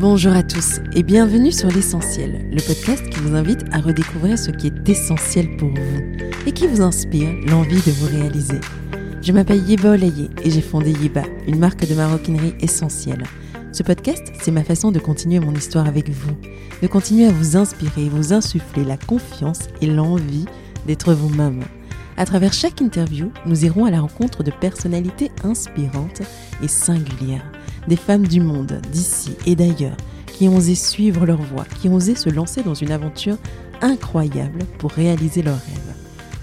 Bonjour à tous et bienvenue sur L'Essentiel, le podcast qui vous invite à redécouvrir ce qui est essentiel pour vous et qui vous inspire l'envie de vous réaliser. Je m'appelle Yeba Olaye et j'ai fondé Yeba, une marque de maroquinerie essentielle. Ce podcast, c'est ma façon de continuer mon histoire avec vous, de continuer à vous inspirer vous insuffler la confiance et l'envie d'être vous-même. À travers chaque interview, nous irons à la rencontre de personnalités inspirantes et singulières des femmes du monde, d'ici et d'ailleurs, qui ont osé suivre leur voie, qui ont osé se lancer dans une aventure incroyable pour réaliser leurs rêves.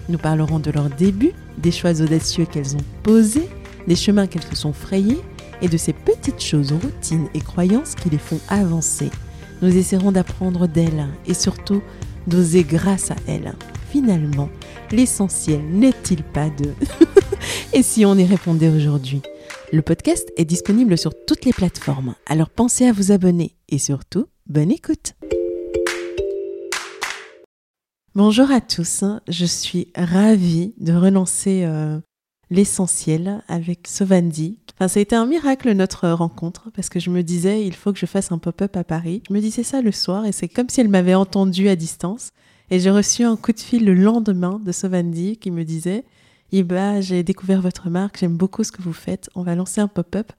Nous parlerons de leurs débuts, des choix audacieux qu'elles ont posés, des chemins qu'elles se sont frayés et de ces petites choses, routines et croyances qui les font avancer. Nous essaierons d'apprendre d'elles et surtout d'oser grâce à elles. Finalement, l'essentiel n'est-il pas de... et si on y répondait aujourd'hui? Le podcast est disponible sur toutes les plateformes, alors pensez à vous abonner et surtout, bonne écoute. Bonjour à tous, je suis ravie de relancer euh, l'essentiel avec Sovandi. Enfin, ça a été un miracle notre rencontre parce que je me disais il faut que je fasse un pop-up à Paris. Je me disais ça le soir et c'est comme si elle m'avait entendu à distance. Et j'ai reçu un coup de fil le lendemain de Sovandi qui me disait Iba, j'ai découvert votre marque, j'aime beaucoup ce que vous faites. On va lancer un pop-up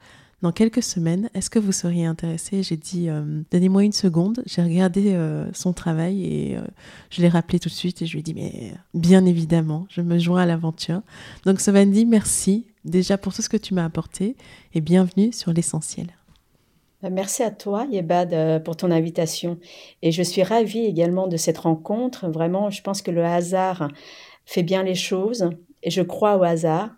dans quelques semaines. Est-ce que vous seriez intéressé? J'ai dit, euh, donnez-moi une seconde. J'ai regardé euh, son travail et euh, je l'ai rappelé tout de suite et je lui ai dit, mais bien évidemment, je me joins à l'aventure. Donc, Sovandi, merci déjà pour tout ce que tu m'as apporté et bienvenue sur l'essentiel. Bah, merci à toi, Yebad, pour ton invitation. Et je suis ravie également de cette rencontre. Vraiment, je pense que le hasard fait bien les choses et je crois au hasard.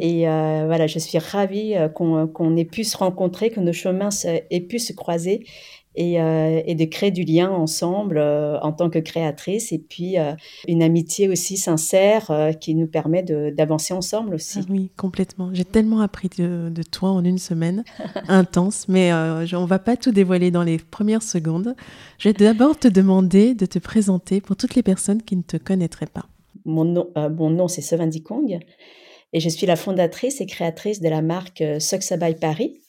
Et euh, voilà, je suis ravie euh, qu'on ait pu se rencontrer, que nos chemins aient pu se croiser et, euh, et de créer du lien ensemble en tant que créatrice. Et puis une amitié aussi sincère qui nous permet d'avancer ensemble aussi. Ah oui, complètement. J'ai tellement appris de, de, toi en une semaine, intense, mais on ne va pas tout dévoiler dans les premières secondes. Je vais d'abord te demander de te présenter pour toutes les personnes qui ne te connaîtraient pas. Mon nom, euh, mon c'est Sevandi Kong et je suis la fondatrice et créatrice de la marque euh, Soxabai Paris,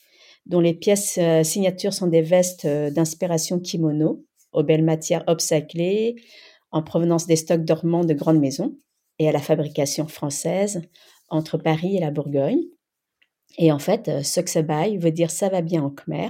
dont les pièces euh, signatures sont des vestes d'inspiration kimono aux belles matières upcyclées en provenance des stocks dormants de grandes maisons et à la fabrication française entre Paris et la Bourgogne. Et en fait, Soxabai veut dire ça va bien en khmer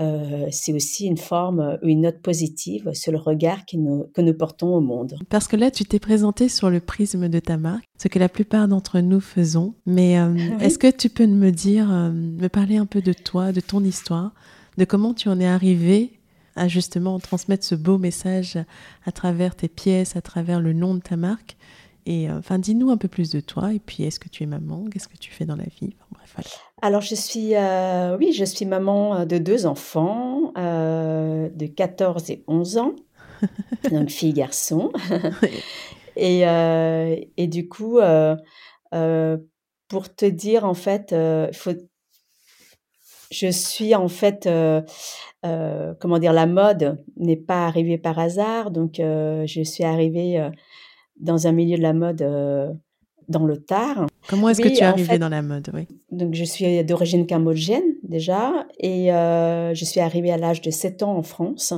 euh, c'est aussi une forme, une note positive sur le regard nous, que nous portons au monde. Parce que là, tu t'es présenté sur le prisme de ta marque, ce que la plupart d'entre nous faisons. Mais euh, est-ce que tu peux me dire, euh, me parler un peu de toi, de ton histoire, de comment tu en es arrivé à justement transmettre ce beau message à travers tes pièces, à travers le nom de ta marque et enfin, dis-nous un peu plus de toi. Et puis, est-ce que tu es maman? Qu'est-ce que tu fais dans la vie? Alors, je suis, euh, oui, je suis maman euh, de deux enfants, euh, de 14 et 11 ans, donc fille garçon. et, et du coup, pour te dire, en fait, faut, je suis en fait, comment dire, la mode n'est pas arrivée par hasard, donc je suis arrivée dans un milieu de la mode dans le tard. Comment est-ce que tu es arrivée dans la mode oui? Donc, je suis d'origine cambodgienne déjà et euh, je suis arrivée à l'âge de 7 ans en France.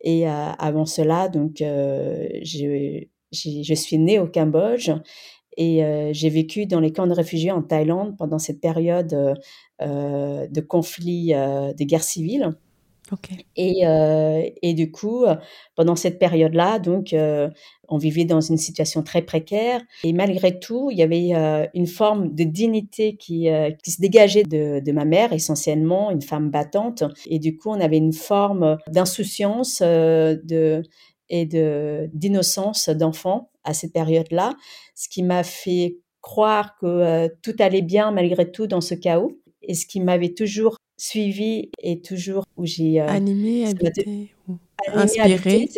Et euh, avant cela, donc, euh, je, je, suis née au Cambodge et j'ai vécu dans les camps de réfugiés en Thaïlande pendant cette période de conflit, de guerre civile. Et, euh, et, du coup, pendant cette période-là, donc, euh, on vivait dans une situation très précaire. Et malgré tout, il y avait euh, une forme de dignité qui, qui se dégageait de, de, ma mère, essentiellement une femme battante. Et du coup, on avait une forme d'insouciance de, et de, d'innocence d'enfant à cette période-là, ce qui m'a fait croire que tout allait bien malgré tout dans ce chaos. Et ce qui m'avait toujours suivi et toujours où j'ai euh, animé, habité, inspiré.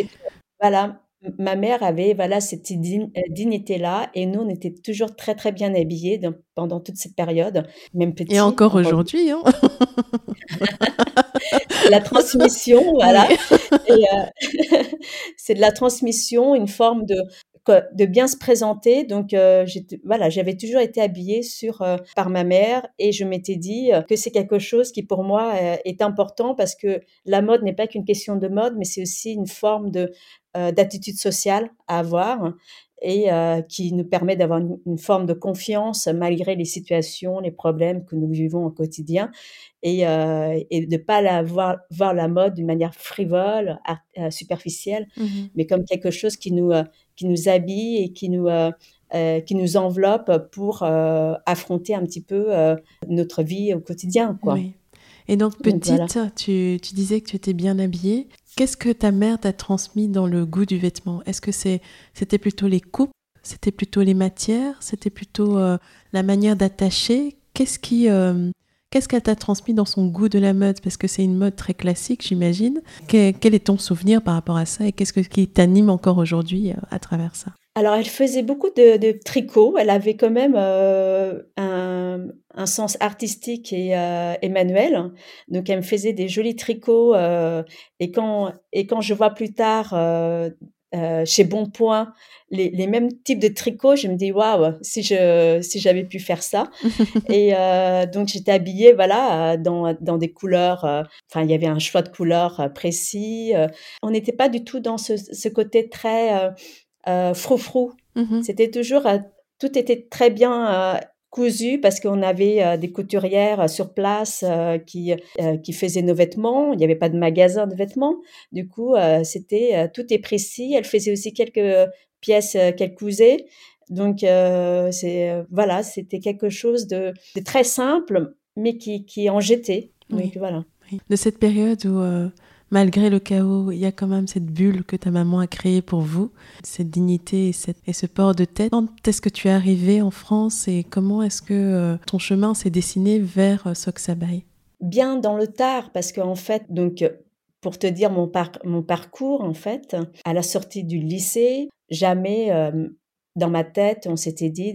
voilà, ma mère avait voilà cette euh, dignité là et nous on était toujours très très bien habillés pendant toute cette période, même petit. Et encore aujourd'hui, hein la transmission, voilà. Euh, c'est de la transmission, une forme de de bien se présenter. Donc voilà, j'avais toujours été habillée sur par ma mère et je m'étais dit que c'est quelque chose qui pour moi est important parce que la mode n'est pas qu'une question de mode, mais c'est aussi une forme de d'attitude sociale à avoir et euh, qui nous permet d'avoir une, forme de confiance malgré les situations, les problèmes que nous vivons au quotidien et, euh, et de ne pas la voir, voir, la mode d'une manière frivole, euh, superficielle, mmh mais comme quelque chose qui nous, euh, qui nous habille et qui nous, euh, qui nous enveloppe pour affronter un petit peu notre vie au quotidien. Quoi. Oui. Et donc, petite, tu, tu, disais que tu étais bien habillée. Qu'est-ce que ta mère t'a transmis dans le goût du vêtement? Est-ce que c'est, c'était plutôt les coupes? C'était plutôt les matières? C'était plutôt euh, la manière d'attacher? Qu'est-ce qui, euh, qu'est-ce qu'elle t'a transmis dans son goût de la mode? Parce que c'est une mode très classique, j'imagine. Quel, est ton souvenir par rapport à ça Et qu'est-ce qui t'anime encore aujourd'hui euh, à travers ça? Alors, elle faisait beaucoup de, de, tricot. Elle avait quand même euh, un, sens artistique et, euh, manuel. Donc, elle me faisait des jolis tricots. Et, quand, et quand je vois plus tard euh, euh, chez Bonpoint les, les, mêmes types de tricots, je me dis waouh, si je si j'avais pu faire ça. et euh, donc j'étais habillée voilà dans dans des couleurs. Enfin, il y avait un choix de couleurs précis. on n'était pas du tout dans ce, ce côté très euh, froufrou. Mmh C'était toujours, euh, tout était très bien euh, cousu parce qu'on avait euh, des couturières sur place qui qui faisaient nos vêtements. Il n'y avait pas de magasin de vêtements. Du coup, c'était tout est précis. Elle faisait aussi quelques pièces qu'elle cousait. Donc c'est voilà, c'était quelque chose de, de, très simple, mais qui qui en jetait. Oui. voilà. De cette période où malgré le chaos, il y a quand même cette bulle que ta maman a créée pour vous, cette dignité et, ce port de tête. Quand est-ce que tu es arrivée en France et comment est-ce que euh, ton chemin s'est dessiné vers euh, Soxabay Bien dans le tard, parce qu'en fait, donc pour te dire mon, mon parcours, en fait, à la sortie du lycée, jamais euh, dans ma tête on s'était dit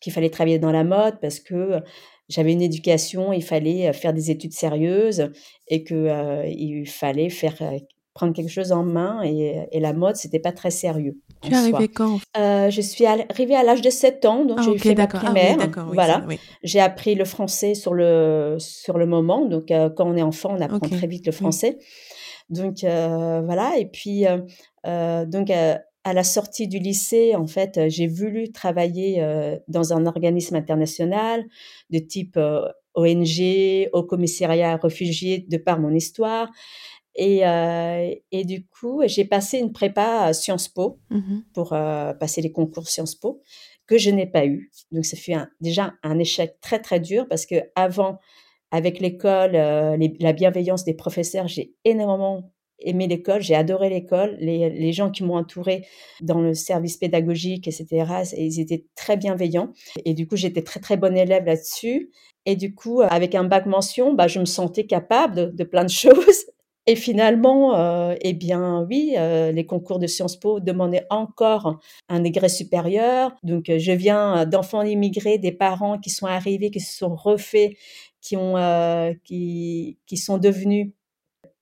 qu'il fallait travailler dans la mode parce que j'avais une éducation, il fallait faire des études sérieuses et que euh, il fallait faire prendre quelque chose en main et, et la mode c'était pas très sérieux. Tu es arrivée quand euh, Je suis arrivée à l'âge de 7 ans, donc ah, j'ai fait ma ah primaire. voilà, j'ai appris le français sur le sur le moment. Donc euh, quand on est enfant, on apprend très vite le français. Donc voilà, et puis donc à la sortie du lycée, en fait, euh, j'ai voulu travailler euh, dans un organisme international de type euh, ONG, au commissariat réfugiés, de par mon histoire. Et, et du coup, j'ai passé une prépa à Sciences Po mmh pour passer les concours Sciences Po que je n'ai pas eu. Donc, ça fut déjà un échec très, très dur parce que avant, avec l'école, la bienveillance des professeurs, j'ai énormément aimé l'école, j'ai adoré l'école. Les, les, gens qui m'ont entouré dans le service pédagogique, etc., ils étaient très bienveillants. Et du coup, j'étais très, très bonne élève là-dessus. Et du coup, avec un bac mention, bah, je me sentais capable de, plein de choses. Et finalement, euh, eh bien oui, euh, les concours de Sciences Po demandaient encore un degré supérieur. Donc, je viens d'enfants immigrés, des parents qui sont arrivés, qui se sont refaits, qui ont, euh, qui, qui sont devenus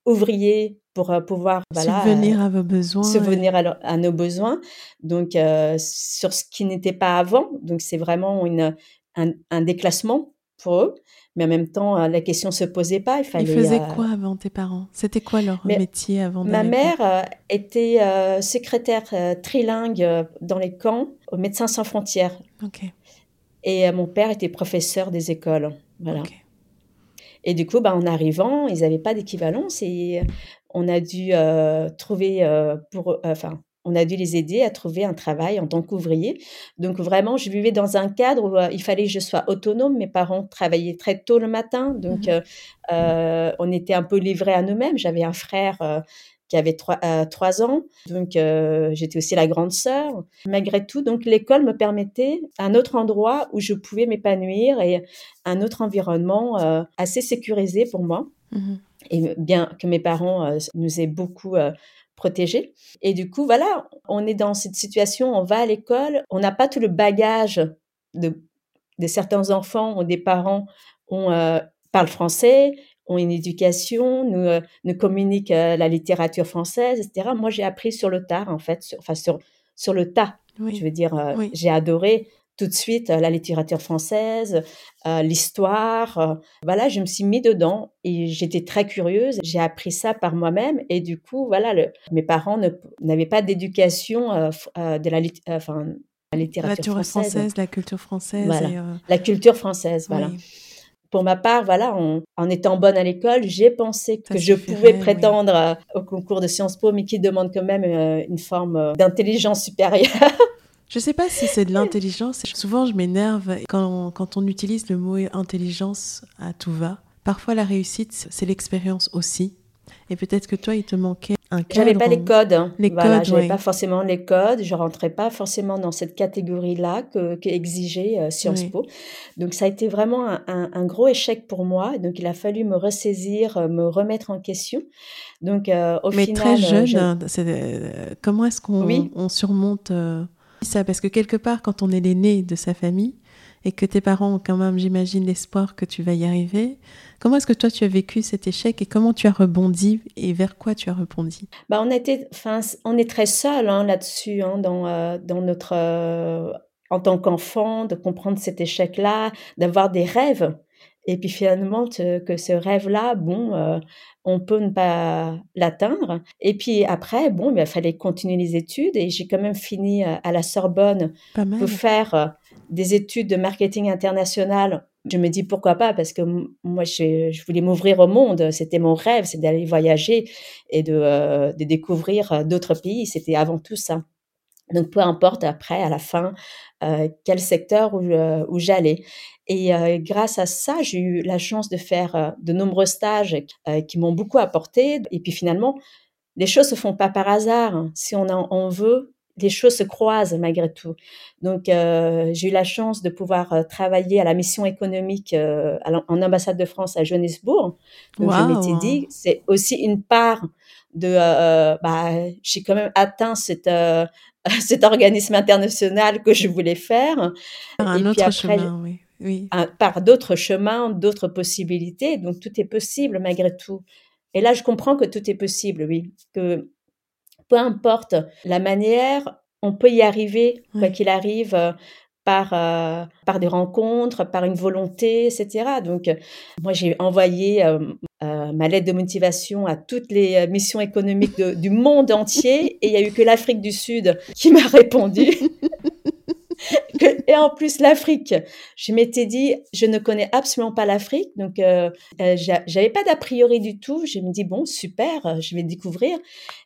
ouvriers pour euh, pouvoir voilà, subvenir à vos besoins, subvenir à, à, nos besoins. Donc euh, sur ce qui n'était pas avant, donc c'est vraiment une un, un, déclassement pour eux. Mais en même temps, euh, la question se posait pas. Il fallait. Ils faisaient quoi avant tes parents? C'était quoi leur métier avant Ma mère était secrétaire trilingue dans les camps aux Médecins sans frontières. Ok. Et mon père était professeur des écoles. Voilà. Et du coup, bah, en arrivant, ils n'avaient pas d'équivalence et on a dû euh, trouver euh, pour, euh, enfin, on a dû les aider à trouver un travail en tant qu'ouvrier. Donc vraiment, je vivais dans un cadre où il fallait que je sois autonome. Mes parents travaillaient très tôt le matin, donc mmh on était un peu livrés à nous-mêmes. J'avais un frère qui avait trois, trois ans, donc j'étais aussi la grande sœur. Malgré tout, donc l'école me permettait un autre endroit où je pouvais m'épanouir et un autre environnement assez sécurisé pour moi. Mmh et bien que mes parents euh, nous aient beaucoup euh, protégés. Et du coup, voilà, on est dans cette situation, on va à l'école, on n'a pas tout le bagage de, de certains enfants ou des parents on euh, parle français, ont une éducation, nous, euh, nous communiquent la littérature française, etc. Moi, j'ai appris sur le tard, en fait, sur, enfin, sur, sur le tas. Je veux dire, j'ai adoré tout de suite la littérature française, l'histoire. voilà, je me suis mis dedans et j'étais très curieuse. J'ai appris ça par moi-même et du coup, voilà, mes parents n'avaient pas d'éducation de la, enfin, la littérature la française. la culture française. La culture française, voilà. Pour ma part, voilà, en, étant bonne à l'école, j'ai pensé que je pouvais prétendre au concours de Sciences Po, mais qui demande quand même une forme d'intelligence supérieure. Je ne sais pas si c'est de l'intelligence. Souvent, je m'énerve quand, quand on utilise le mot intelligence à tout va. Parfois, la réussite, c'est l'expérience aussi. Et peut-être que toi, il te manquait un cadre. J'avais pas les codes. Hein. Les voilà, codes, j'avais pas forcément les codes. Je rentrais pas forcément dans cette catégorie-là que, que exigeait euh, Sciences Po. Donc ça a été vraiment un, un, gros échec pour moi. Donc il a fallu me ressaisir, euh, me remettre en question. Donc euh, au Mais final, très jeune, hein, comment est-ce qu'on on surmonte ça Parce que quelque part, quand on est l'aîné de sa famille et que tes parents ont quand même, j'imagine, l'espoir que tu vas y arriver, comment est-ce que toi tu as vécu cet échec et comment tu as rebondi et vers quoi tu as rebondi? Bah, on, était, on est très seul hein, là-dessus, hein, dans, euh, dans notre. Euh, en tant qu'enfant, de comprendre cet échec-là, d'avoir des rêves. Et puis finalement, que ce rêve-là, bon, euh, on peut ne pas l'atteindre. Et puis après, bon, il fallait continuer les études et j'ai quand même fini euh, à la Sorbonne pour faire euh, des études de marketing international. Je me dis pourquoi pas parce que moi je, voulais m'ouvrir au monde, c'était mon rêve, c'est d'aller voyager et de, euh, de découvrir d'autres pays, c'était avant tout ça. Donc peu importe après à la fin quel secteur où, où j'allais. Et euh, grâce à ça, j'ai eu la chance de faire euh, de nombreux stages euh, qui m'ont beaucoup apporté. Et puis finalement, les choses se font pas par hasard. Hein. Si on en veut, les choses se croisent malgré tout. Donc, j'ai eu la chance de pouvoir travailler à la mission économique en ambassade de France à Johannesburg. Donc, je m'étais dit, c'est aussi une part de, bah, j'ai quand même atteint cette, cet organisme international que je voulais faire. Un autre chemin, oui par d'autres chemins, d'autres possibilités. Donc tout est possible malgré tout. Et là, je comprends que tout est possible, oui. Que peu importe la manière, on peut y arriver, quoi qu'il arrive, euh, par, euh, par des rencontres, par une volonté, etc. Donc, moi, j'ai envoyé euh, ma lettre de motivation à toutes les missions économiques du monde entier et il n'y a eu que l'Afrique du Sud qui m'a répondu. et en plus l'Afrique, je m'étais dit, je ne connais absolument pas l'Afrique, donc euh, euh j'avais pas d'a priori du tout. Je me dis bon, super, euh, je vais découvrir.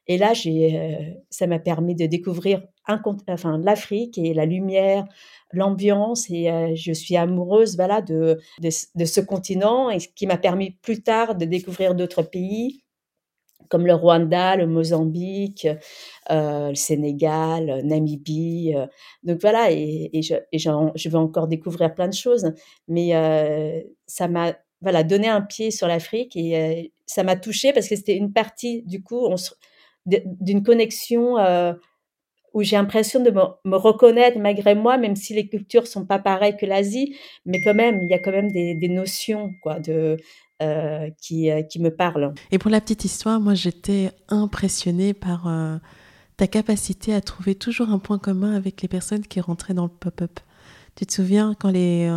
Et là, euh, ça m'a permis de découvrir enfin l'Afrique et la lumière, l'ambiance. Et je suis amoureuse, voilà, de, de, de ce continent et ce qui m'a permis plus tard de découvrir d'autres pays comme le Rwanda, le Mozambique, euh, le Sénégal, Namibie. Euh. donc voilà, et, je, vais encore découvrir plein de choses, mais euh, ça m'a voilà donné un pied sur l'Afrique et euh, ça m'a touchée parce que c'était une partie du coup d'une connexion où j'ai l'impression de me, me, reconnaître malgré moi, même si les cultures sont pas pareilles que l'Asie, mais quand même, il y a quand même des, des notions quoi de euh, qui, euh, qui me parlent. Et pour la petite histoire, moi j'étais impressionnée par euh, ta capacité à trouver toujours un point commun avec les personnes qui rentraient dans le pop-up. Tu te souviens quand les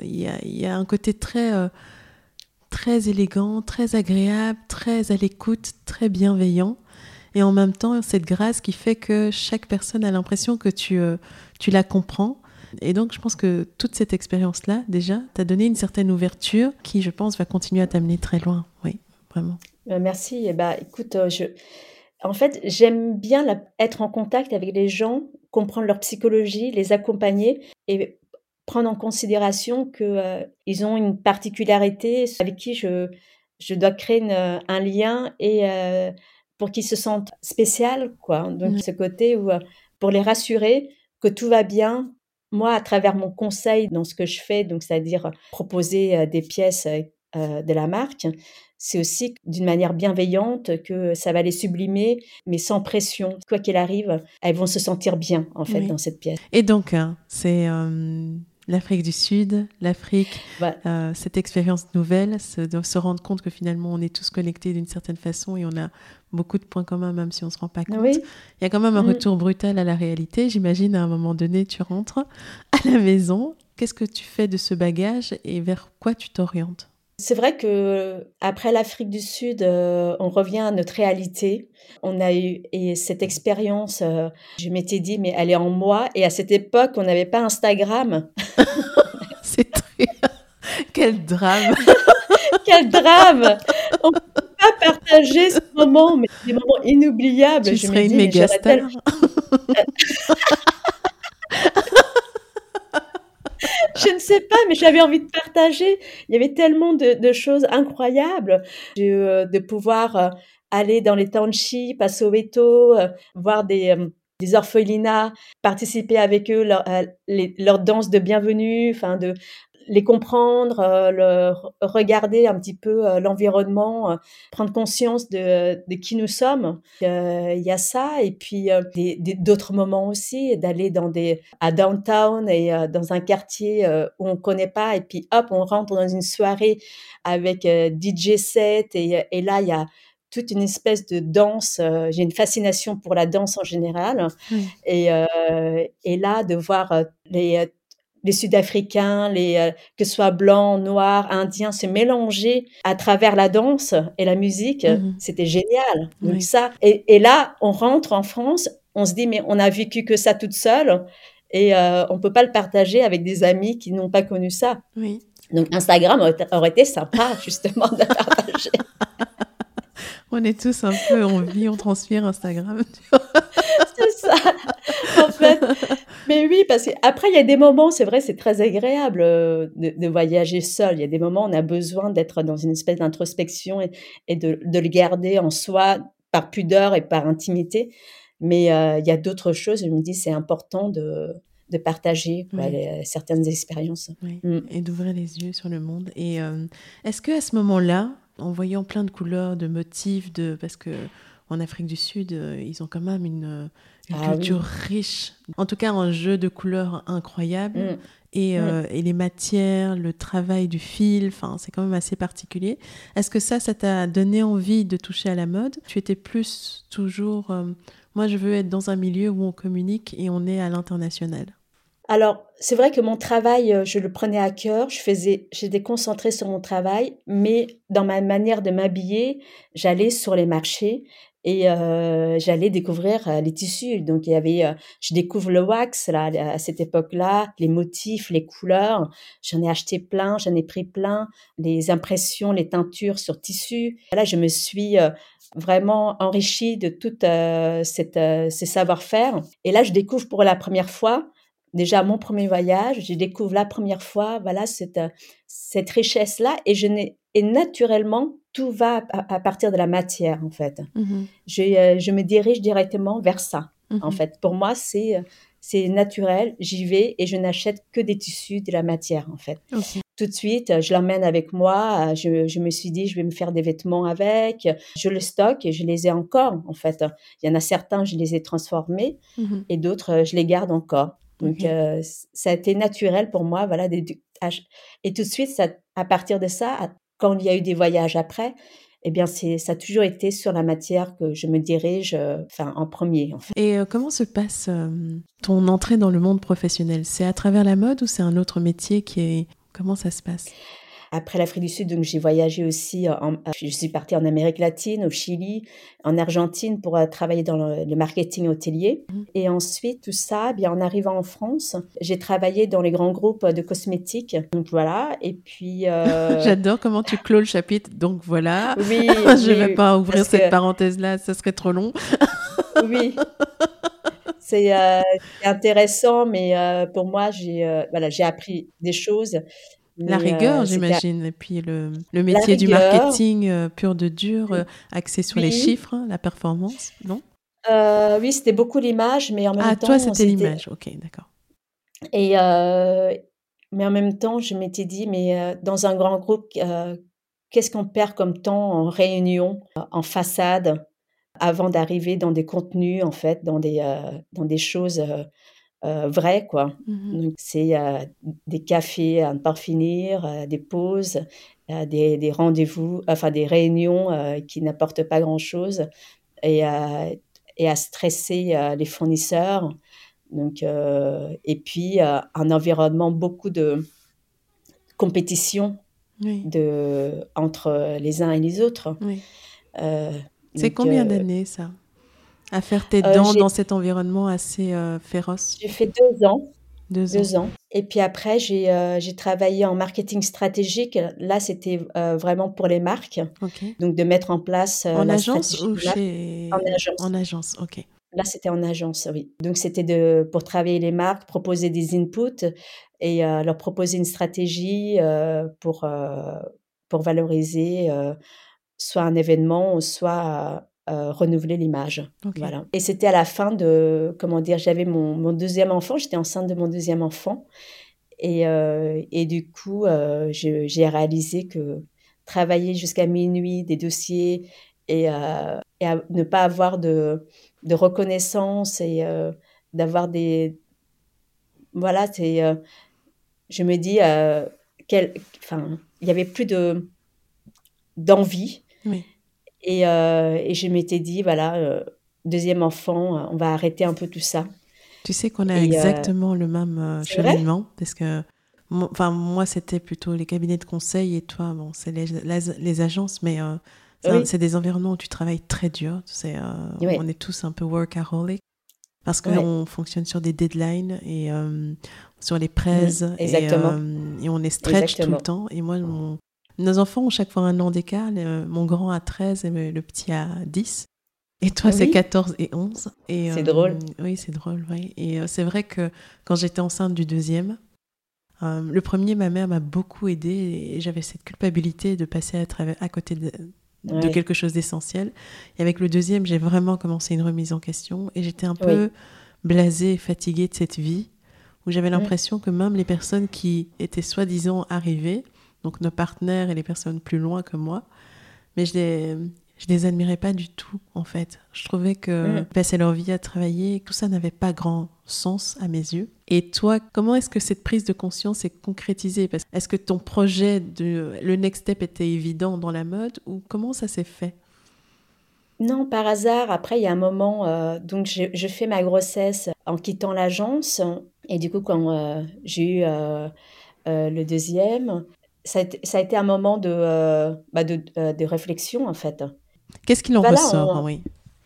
il y, a, un côté très très élégant, très agréable, très à l'écoute, très bienveillant et en même temps cette grâce qui fait que chaque personne a l'impression que tu tu la comprends et donc, je pense que toute cette expérience-là, déjà, t'a donné une certaine ouverture qui, je pense, va continuer à t'amener très loin. Oui, vraiment. Euh, merci. Eh ben, écoute, euh, je... en fait, j'aime bien être en contact avec les gens, comprendre leur psychologie, les accompagner et prendre en considération qu'ils euh, ils ont une particularité avec qui je, je dois créer un lien et pour qu'ils se sentent spécial, quoi. Donc, ce côté où, pour les rassurer que tout va bien, moi, à travers mon conseil dans ce que je fais, donc c'est-à-dire proposer euh, des pièces euh, de la marque, c'est aussi d'une manière bienveillante que ça va les sublimer, mais sans pression. Quoi qu'il arrive, elles vont se sentir bien, en fait, dans cette pièce. Et donc, hein, c'est euh, l'Afrique du Sud, l'Afrique, euh, cette expérience nouvelle, se, se rendre compte que finalement on est tous connectés d'une certaine façon et on a beaucoup de points communs même si on ne se rend pas compte. Il y a quand même un mm. retour brutal à la réalité. J'imagine à un moment donné, tu rentres à la maison. Qu'est-ce que tu fais de ce bagage et vers quoi tu t'orientes? C'est vrai que après l'Afrique du Sud, euh, on revient à notre réalité. On a eu et cette expérience, euh, je m'étais dit mais elle est en moi. Et à cette époque, on n'avait pas Instagram. C'est très quel drame. quel drame. On ne peut pas partager ce moment, mais des moments inoubliables. Tu je serais une méga star. Je ne sais pas, mais j'avais envie de partager. Il y avait tellement de, choses incroyables de, euh, de pouvoir euh, aller dans les townships à Soweto, euh, voir des, des orphelinats, participer avec eux leur, leur danse de bienvenue, enfin de les comprendre, euh, regarder un petit peu euh, l'environnement, euh, prendre conscience de, de, qui nous sommes. Il y a ça et puis d'autres moments aussi, d'aller dans des à downtown et dans un quartier où on connaît pas et puis hop, on rentre dans une soirée avec DJ set et, et là il y a toute une espèce de danse. J'ai une fascination pour la danse en général. Et, et là, de voir les les Sud-Africains, les euh, que ce soit blancs, noirs, indiens, se mélanger à travers la danse et la musique, mmh c'était génial. Donc ça, et, là, on rentre en France, on se dit mais on a vécu que ça toute seule et euh, on peut pas le partager avec des amis qui n'ont pas connu ça. Oui. Donc Instagram aurait été sympa justement de partager. on est tous un peu, on vit, on transpire Instagram. c'est ça. En fait, mais oui, parce qu'après, il y a des moments, c'est vrai, c'est très agréable euh, de, voyager seul. Il y a des moments où on a besoin d'être dans une espèce d'introspection et, de, le garder en soi par pudeur et par intimité. Mais euh, il y a d'autres choses, je me dis, c'est important de, partager certaines expériences. Mm. Et d'ouvrir les yeux sur le monde. Et euh, est-ce que à ce moment-là, en voyant plein de couleurs, de motifs, de parce que en Afrique du Sud, ils ont quand même une une ah culture riche, en tout cas un jeu de couleurs incroyable. Mm. Et. Euh, et, les matières, le travail du fil, enfin, c'est quand même assez particulier. Est-ce que ça, ça t'a donné envie de toucher à la mode? Tu étais plus toujours, euh, moi je veux être dans un milieu où on communique et on est à l'international. Alors, c'est vrai que mon travail, euh, je le prenais à cœur, je faisais, j'étais concentrée sur mon travail, mais dans ma manière de m'habiller, j'allais sur les marchés et euh, j'allais découvrir les tissus. Donc il y avait, euh, je découvre le wax là à cette époque-là, les motifs, les couleurs. J'en ai acheté plein, j'en ai pris plein, les impressions, les teintures sur tissu. Là, je me suis vraiment enrichie de tout ces savoir-faire. Et là, je découvre pour la première fois déjà mon premier voyage, je découvre la première fois, voilà, cette, cette richesse-là, et je n'ai, et naturellement, tout va à, partir de la matière, en fait. Mmh je, euh, je, me dirige directement vers ça, en mmh fait. Pour moi, c'est, c'est naturel, j'y vais et je n'achète que des tissus, de la matière, en fait. Tout de suite, je l'emmène avec moi. Je, je, me suis dit, je vais me faire des vêtements avec. Je le stocke et je les ai encore, en fait. Il y en a certains, je les ai transformés mmh et d'autres, je les garde encore. Donc, euh, ça a été naturel pour moi, voilà. et tout de suite, ça, à partir de ça, quand il y a eu des voyages après, eh bien, c'est, ça a toujours été sur la matière que je me dirige, euh, enfin, en premier. Et euh, comment se passe ton entrée dans le monde professionnel? C'est à travers la mode ou c'est un autre métier qui est... Comment ça se passe? Après l'Afrique du Sud, donc j'ai voyagé aussi. En, je suis partie en Amérique latine, au Chili, en Argentine pour euh, travailler dans le, marketing hôtelier. Mmh. Et ensuite, tout ça, eh bien en arrivant en France, j'ai travaillé dans les grands groupes de cosmétiques. Donc voilà. Et puis. Euh, J'adore comment tu clôt le chapitre. Donc voilà. Oui. je ne vais pas ouvrir cette parenthèse-là, ça serait trop long. oui. C'est euh, intéressant, mais pour moi, j'ai voilà, j'ai appris des choses la rigueur, j'imagine. Et puis le, le métier du marketing euh, pur de dur, euh, axé sur les chiffres, la performance, non? Euh, Oui, c'était beaucoup l'image, mais en même ah, temps. Ah, toi, c'était l'image, ok, d'accord. Et mais en même temps, je m'étais dit, mais dans un grand groupe, qu'est-ce qu'on perd comme temps en réunion, en façade, avant d'arriver dans des contenus, en fait, dans des, dans des choses vrai, quoi. Donc, c'est des cafés à ne pas finir, des pauses, des, des rendez-vous, enfin des réunions qui n'apportent pas grand-chose et, et à stresser les fournisseurs. Donc, et puis, un environnement beaucoup de compétition de, entre les uns et les autres. c'est combien d'années ça? À faire tes euh, dents dans cet environnement assez euh, féroce J'ai fait deux ans. Deux, ans. Et puis après, j'ai euh, travaillé en marketing stratégique. Là, c'était vraiment pour les marques. Donc, de mettre en place. en agence ou chez... En agence. En agence, ok. Là, c'était en agence, oui. Donc, c'était pour travailler les marques, proposer des inputs et leur proposer une stratégie pour, pour valoriser soit un événement, soit euh, renouveler l'image. Voilà. Et c'était à la fin de, comment dire, j'avais mon, mon, deuxième enfant, j'étais enceinte de mon deuxième enfant. Et, euh, et du coup, euh, j'ai réalisé que travailler jusqu'à minuit des dossiers et, et ne pas avoir de, de reconnaissance et d'avoir des... Voilà, c'est... je me dis, quel, enfin, il n'y avait plus de d'envie. Oui. Et, euh, et je m'étais dit, voilà, euh, deuxième enfant, on va arrêter un peu tout ça. Tu sais qu'on a euh, exactement le même cheminement, parce que enfin moi c'était plutôt les cabinets de conseil et toi bon c'est les, les, agences mais c'est des environnements où tu travailles très dur c'est on est tous un peu workaholic parce qu'on fonctionne sur des deadlines et sur les prêts et, et, on est stretch tout le temps. Et moi mon, nos enfants ont chaque fois un an d'écart. Mon grand a 13 et le petit a 10. Et toi, ah c'est 14 et 11. C'est euh, drôle. Oui, c'est drôle, oui. Et euh, c'est vrai que quand j'étais enceinte du deuxième, euh, le premier, ma mère m'a beaucoup aidée et j'avais cette culpabilité de passer à, travers, à côté de, quelque chose d'essentiel. Et avec le deuxième, j'ai vraiment commencé une remise en question et j'étais un peu blasée et fatiguée de cette vie où j'avais l'impression que même les personnes qui étaient soi-disant arrivées donc nos partenaires et les personnes plus loin que moi. Mais je les, je les admirais pas du tout, en fait. Je trouvais que mm. passer leur vie à travailler, tout ça n'avait pas grand sens à mes yeux. Et toi, comment est-ce que cette prise de conscience est concrétisée? Est-ce que ton projet de le next step était évident dans la mode ou comment ça s'est fait? Non, par hasard. Après, il y a un moment, euh, donc je, fais ma grossesse en quittant l'agence. Et du coup, quand euh, j'ai eu euh, le deuxième, ça a, été, un moment de, euh, bah de, euh, de, réflexion, en fait. Qu'est-ce qu'il en ressort, oui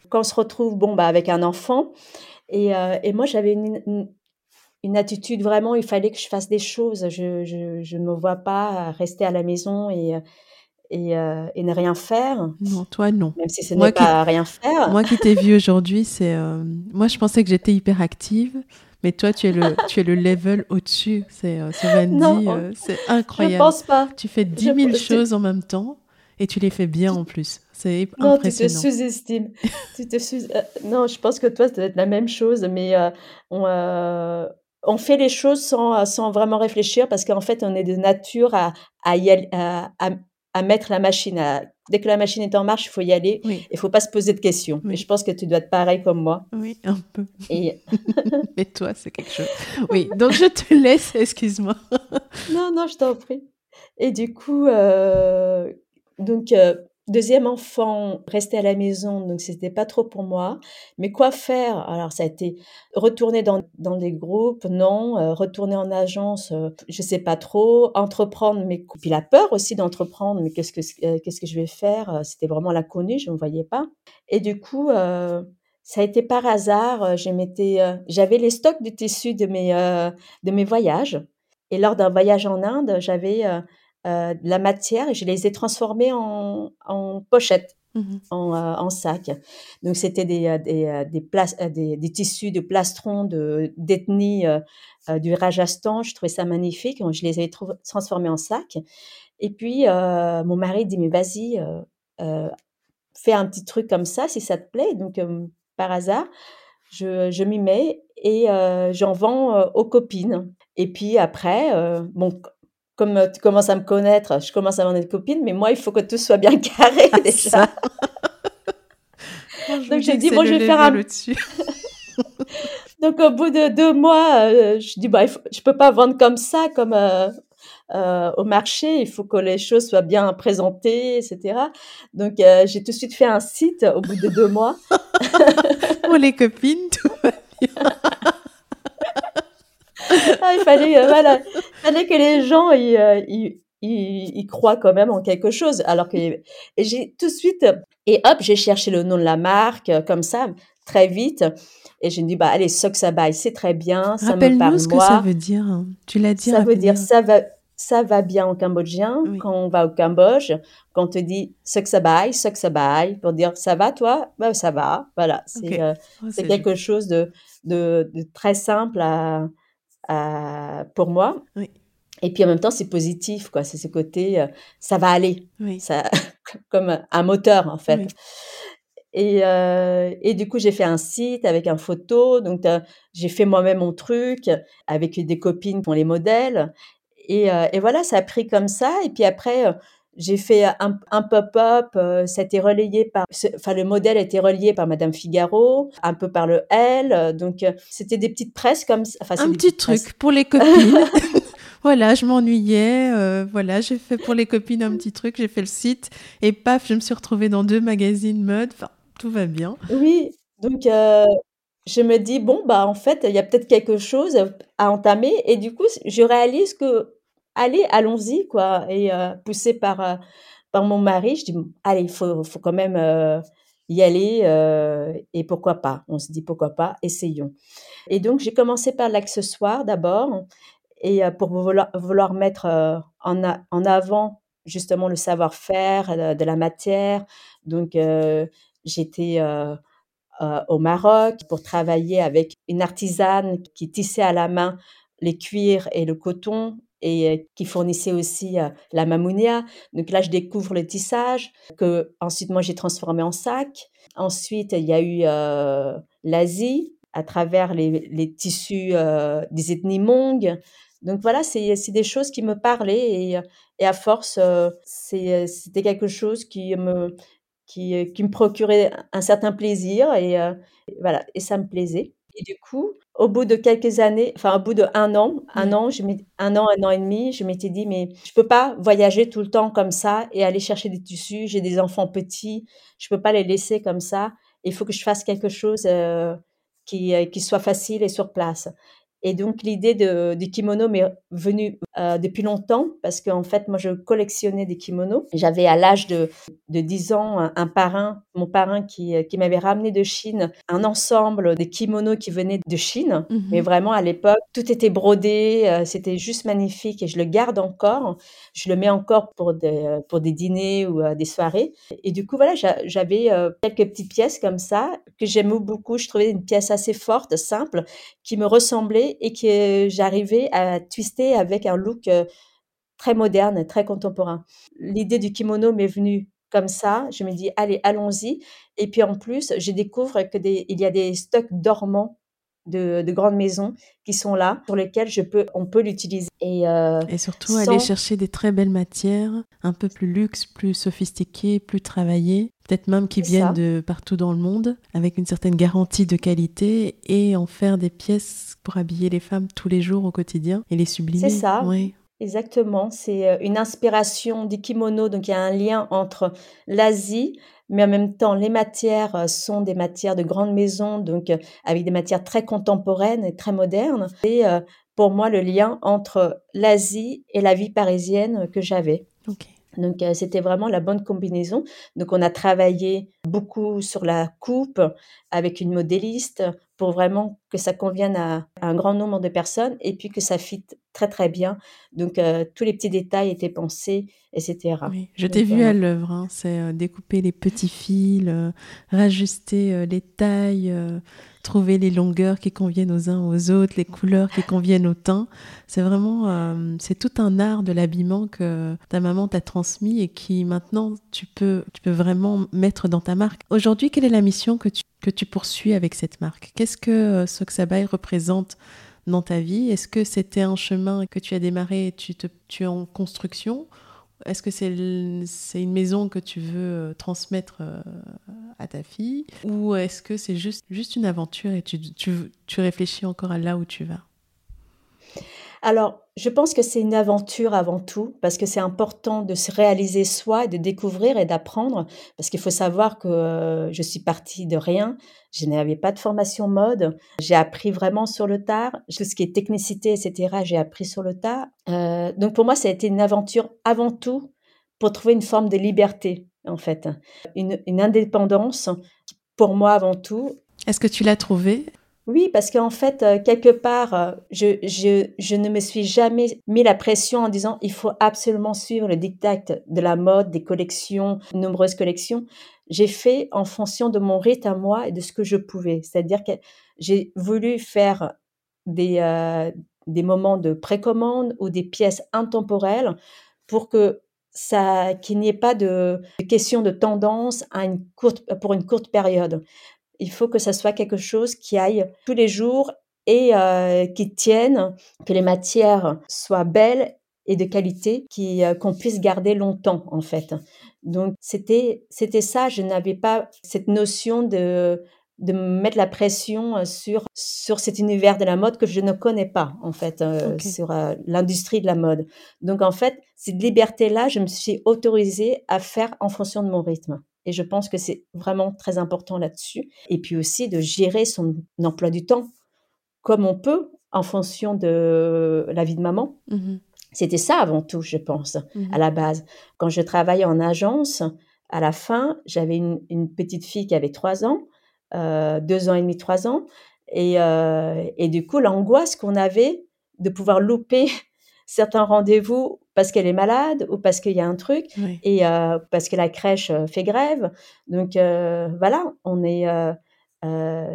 Quand on se retrouve bon, bah, avec un enfant, et, euh, et moi, j'avais une, une, attitude vraiment, il fallait que je fasse des choses. Je ne me vois pas rester à la maison et, et, et, ne rien faire. Non, toi, non. Même si ce n'est pas rien faire. Moi qui t'ai vu aujourd'hui, c'est moi, je pensais que j'étais hyper active. Mais toi, tu es le, tu es le level au-dessus. C'est euh, Wendy, euh, c'est incroyable. Je pense pas. Tu fais 10 000 choses en même temps et tu les fais bien en plus. C'est impressionnant. Non, tu te sous-estimes. tu te sous... Euh, non, je pense que toi, ça doit être la même chose, mais on, on, fait les choses sans, sans vraiment réfléchir parce qu'en fait, on est de nature à, à, y aller, à, à mettre la machine à dès que la machine est en marche, il faut y aller. Il ne faut pas se poser de questions. Et je pense que tu dois être pareil comme moi. Oui, un peu. Et... Mais toi, c'est quelque chose. Oui, donc je te laisse, excuse-moi. non, non, je t'en prie. Et du coup, euh, donc, euh, Deuxième enfant, rester à la maison, donc c'était pas trop pour moi. Mais quoi faire? Alors ça a été retourner dans, dans des groupes, non. Euh, retourner en agence, euh, je sais pas trop. Entreprendre, mais puis la peur aussi d'entreprendre. Mais qu'est-ce que euh, qu'est-ce que je vais faire? C'était vraiment l'inconnu, je ne voyais pas. Et du coup, ça a été par hasard. j'avais les stocks de tissus de mes de mes voyages. Et lors d'un voyage en Inde, j'avais euh, de la matière et je les ai transformées en, en pochettes. Mmh en, euh, en, sac. Donc, c'était des, euh, des, des, des, tissus de plastron d'ethnie du Rajasthan. Je trouvais ça magnifique. Je les ai transformés en sac. Et puis, mon mari dit, mais vas-y, fais un petit truc comme ça si ça te plaît. Donc, par hasard, je, je m'y mets et j'en vends aux copines. Et puis après, bon, comme euh, tu commences à me connaître, je commence à m'en être copine, mais moi, il faut que tout soit bien carré ah, déjà. Donc j'ai dit, bon, je vais faire un. Donc Donc au bout de deux mois, je dis bah je peux pas vendre comme ça, comme au marché. Il faut que les choses soient bien présentées, etc. Donc j'ai tout de suite fait un site au bout de deux mois. Pour les copines, tout va bien. Ah, il fallait, voilà, fallait que les gens ils, ils, croient quand même en quelque chose. Alors que j'ai tout de suite et hop, j'ai cherché le nom de la marque comme ça très vite. Et me dis, bah, allez, Soxabay, c'est très bien, ça me parle ce que ça veut dire. Tu l'as dit. Ça veut dire, ça va, ça va bien en cambodgien. Quand on va au Cambodge, quand on te dit Soxabay, Soxabay, pour dire, ça va toi? Bah, ça va. Voilà. C'est euh, oh, quelque chose de, de, de, très simple à, à, pour moi. Oui. Et puis en même temps, c'est positif, quoi. C'est ce côté, euh, ça va aller. Oui. Ça, comme un moteur, en fait. Et, euh, et du coup, j'ai fait un site avec un photo. Donc, euh, j'ai fait moi-même mon truc avec des copines pour les modèles. Et, euh, et, voilà, ça a pris comme ça. Et puis après, euh, j'ai fait un, un pop-up. été relayé par, enfin, le modèle a été relié par Madame Figaro, un peu par le L. Donc, c'était des petites presses comme ça. Enfin, un petit truc pour les copines. voilà, je m'ennuyais. Euh, voilà, j'ai fait pour les copines un petit truc, j'ai fait le site et paf, je me suis retrouvée dans deux magazines mode. Enfin, tout va bien. Oui, donc euh, je me dis bon bah en fait il y a peut-être quelque chose à entamer et du coup je réalise que allez allons-y quoi et euh, poussée par par mon mari, je dis allez il faut faut quand même y aller et pourquoi pas? On se dit pourquoi pas, essayons. Et donc j'ai commencé par l'accessoire d'abord et pour vouloir, mettre en, en, avant justement le savoir-faire de la matière. Donc, j'étais au Maroc pour travailler avec une artisane qui tissait à la main les cuirs et le coton et qui fournissait aussi la mamounia. Donc là, je découvre le tissage que ensuite moi j'ai transformé en sac. Ensuite, il y a eu l'Asie à travers les, tissus des ethnies Hmong. Donc voilà, c'est des choses qui me parlaient et, à force, euh, c'était quelque chose qui me, qui, me procurait un certain plaisir et, euh, voilà, et ça me plaisait. Et du coup, au bout de quelques années, enfin au bout de un an, un an, je un an, un an et demi, je m'étais dit mais je peux pas voyager tout le temps comme ça et aller chercher des tissus. J'ai des enfants petits, je peux pas les laisser comme ça. Il faut que je fasse quelque chose euh, qui, qui soit facile et sur place. Et donc l'idée de, du kimono m'est venue euh, depuis longtemps parce qu'en fait moi je collectionnais des kimonos. J'avais à l'âge de, de 10 ans un, parrain, mon parrain qui, qui m'avait ramené de Chine un ensemble de kimonos qui venaient de Chine. Mmh Mais vraiment à l'époque tout était brodé, euh, c'était juste magnifique et je le garde encore. Je le mets encore pour des, pour des dîners ou euh, des soirées. Et du coup voilà j'avais quelques petites pièces comme ça que j'aimais beaucoup. Je trouvais une pièce assez forte, simple, qui me ressemblait et que j'arrivais à twister avec un look euh, très moderne, très contemporain. L'idée du kimono m'est venue comme ça. Je me dis, allez, allons-y. Et puis en plus, je découvre que il y a des stocks dormants de, grandes maisons qui sont là, sur je peux, on peut l'utiliser. Et, euh, et surtout aller chercher des très belles matières, un peu plus luxe, plus sophistiquées, plus travaillées, peut-être même qui viennent de partout dans le monde, avec une certaine garantie de qualité, et en faire des pièces pour habiller les femmes tous les jours au quotidien et les sublimer. C'est ça. Oui. Exactement, c'est euh, une inspiration du kimono, donc il y a un lien entre l'Asie, mais en même temps, les matières euh, sont des matières de grandes maisons, donc euh, avec des matières très contemporaines et très modernes. Et pour moi, le lien entre l'Asie et la vie parisienne que j'avais. Donc c'était vraiment la bonne combinaison. Donc on a travaillé beaucoup sur la coupe avec une modéliste pour vraiment que ça convienne à, un grand nombre de personnes et puis que ça fit très très bien. Donc euh, tous les petits détails étaient pensés, etc. Oui, je t'ai vu à l'œuvre, hein. c'est euh, découper les petits fils, euh, rajuster les tailles, trouver les longueurs qui conviennent aux uns aux autres, les couleurs qui conviennent au teint. C'est vraiment, c'est tout un art de l'habillement que ta maman t'a transmis et qui maintenant tu peux, tu peux vraiment mettre dans ta marque. Aujourd'hui, quelle est la mission que tu que tu poursuis avec cette marque? Qu'est-ce que Soxabay représente dans ta vie? Est-ce que c'était un chemin que tu as démarré et tu, te, es en construction? Est-ce que c'est une maison que tu veux euh, transmettre euh, à ta fille? Ou est-ce que c'est juste, juste une aventure et tu, tu, tu réfléchis encore à là où tu vas? Alors, je pense que c'est une aventure avant tout, parce que c'est important de se réaliser soi de découvrir et d'apprendre, parce qu'il faut savoir que euh, je suis partie de rien, je n'avais pas de formation mode, j'ai appris vraiment sur le tard, tout ce qui est technicité, etc., j'ai appris sur le tard. Euh, donc pour moi, ça a été une aventure avant tout pour trouver une forme de liberté, en fait, une, une indépendance pour moi avant tout. Est-ce que tu l'as trouvée? Oui, parce qu'en fait, euh, quelque part, euh, je, ne me suis jamais mis la pression en disant il faut absolument suivre le diktat de la mode, des collections, nombreuses collections. J'ai fait en fonction de mon rythme à moi et de ce que je pouvais. C'est-à-dire que j'ai voulu faire des, euh, des moments de précommande ou des pièces intemporelles pour que ça qu'il n'y ait pas de, de question de tendance à une courte, pour une courte période. Il faut que ça soit quelque chose qui aille tous les jours et euh, qui tienne, que les matières soient belles et de qualité, qui euh, qu'on puisse garder longtemps en fait. Donc c'était c'était ça. Je n'avais pas cette notion de de mettre la pression euh, sur sur cet univers de la mode que je ne connais pas en fait sur l'industrie de la mode. Donc en fait cette liberté là, je me suis autorisée à faire en fonction de mon rythme. Et je pense que c'est vraiment très important là-dessus. Et puis aussi de gérer son emploi du temps comme on peut en fonction de la vie de maman. Mmh C'était ça avant tout, je pense, mmh à la base. Quand je travaillais en agence, à la fin, j'avais une, petite fille qui avait trois ans, euh, deux ans et demi, trois ans. Et, euh, et du coup, l'angoisse qu'on avait de pouvoir louper certains rendez-vous parce qu'elle est malade ou parce qu'il y a un truc et euh, parce que la crèche euh, fait grève. Donc euh, voilà, on est,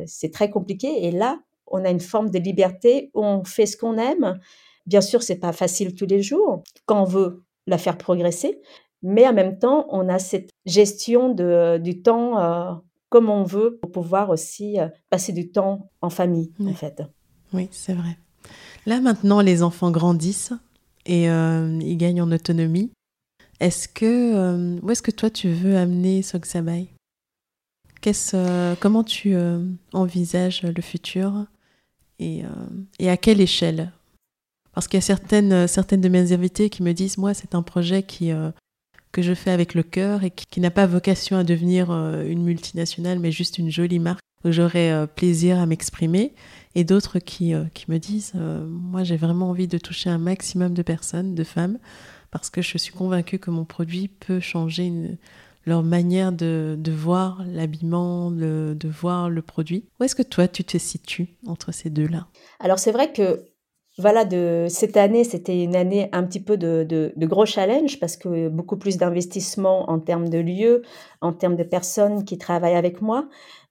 c'est très compliqué. Et là, on a une forme de liberté où on fait ce qu'on aime. Bien sûr, c'est pas facile tous les jours quand on veut la faire progresser, mais en même temps, on a cette gestion de, du temps comme on veut pour pouvoir aussi passer du temps en famille, en fait. Oui, c'est vrai. Là maintenant, les enfants grandissent et euh, ils gagnent en autonomie. Est-ce que euh, où est-ce que toi tu veux amener Sogsabai Qu'est-ce, euh, comment tu envisages le futur et, à quelle échelle? Parce qu'il y a certaines, certaines de mes invités qui me disent moi c'est un projet qui que je fais avec le cœur et qui, n'a pas vocation à devenir une multinationale mais juste une jolie marque j'aurai plaisir à m'exprimer et d'autres qui, euh, qui me disent euh, Moi, j'ai vraiment envie de toucher un maximum de personnes, de femmes, parce que je suis convaincue que mon produit peut changer leur manière de, de voir l'habillement, de voir le produit. Où est-ce que toi, tu te situes entre ces deux-là? Alors, c'est vrai que voilà, de cette année, c'était une année un petit peu de, de, de gros challenge parce que beaucoup plus d'investissement en termes de lieux, en termes de personnes qui travaillent avec moi.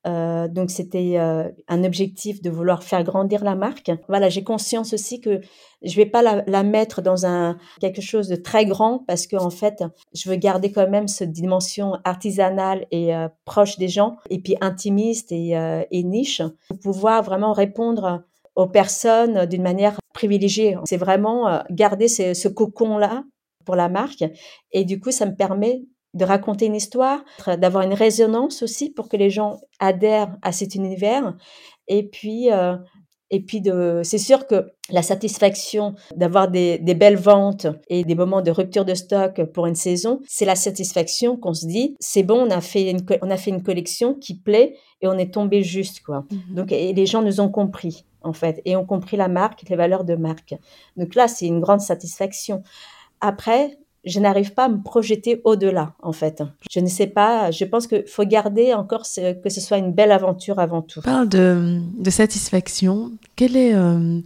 Euh, donc c'était euh, un objectif de vouloir faire grandir la marque. Voilà, j'ai conscience aussi que je vais pas la, mettre dans quelque chose de très grand parce que en fait, je veux garder quand même cette dimension artisanale et euh, proche des gens et puis intimiste et, niche pour pouvoir vraiment répondre aux personnes d'une manière privilégiée. C'est vraiment garder ce, ce cocon là pour la marque et du coup ça me permet de raconter une histoire, d'avoir une résonance aussi pour que les gens adhèrent à cet univers. Et puis, euh, et puis de, c'est sûr que la satisfaction d'avoir des, des, belles ventes et des moments de rupture de stock pour une saison, c'est la satisfaction qu'on se dit, c'est bon, on a fait une, on a fait une collection qui plaît et on est tombé juste, quoi. Mmh Donc, et les gens nous ont compris, en fait, et ont compris la marque, les valeurs de marque. Donc là, c'est une grande satisfaction. Après, je n'arrive pas à me projeter au-delà, en fait. Je ne sais pas, je pense qu'il faut garder encore que ce soit une belle aventure avant tout. Parle de, de satisfaction. Quel est euh,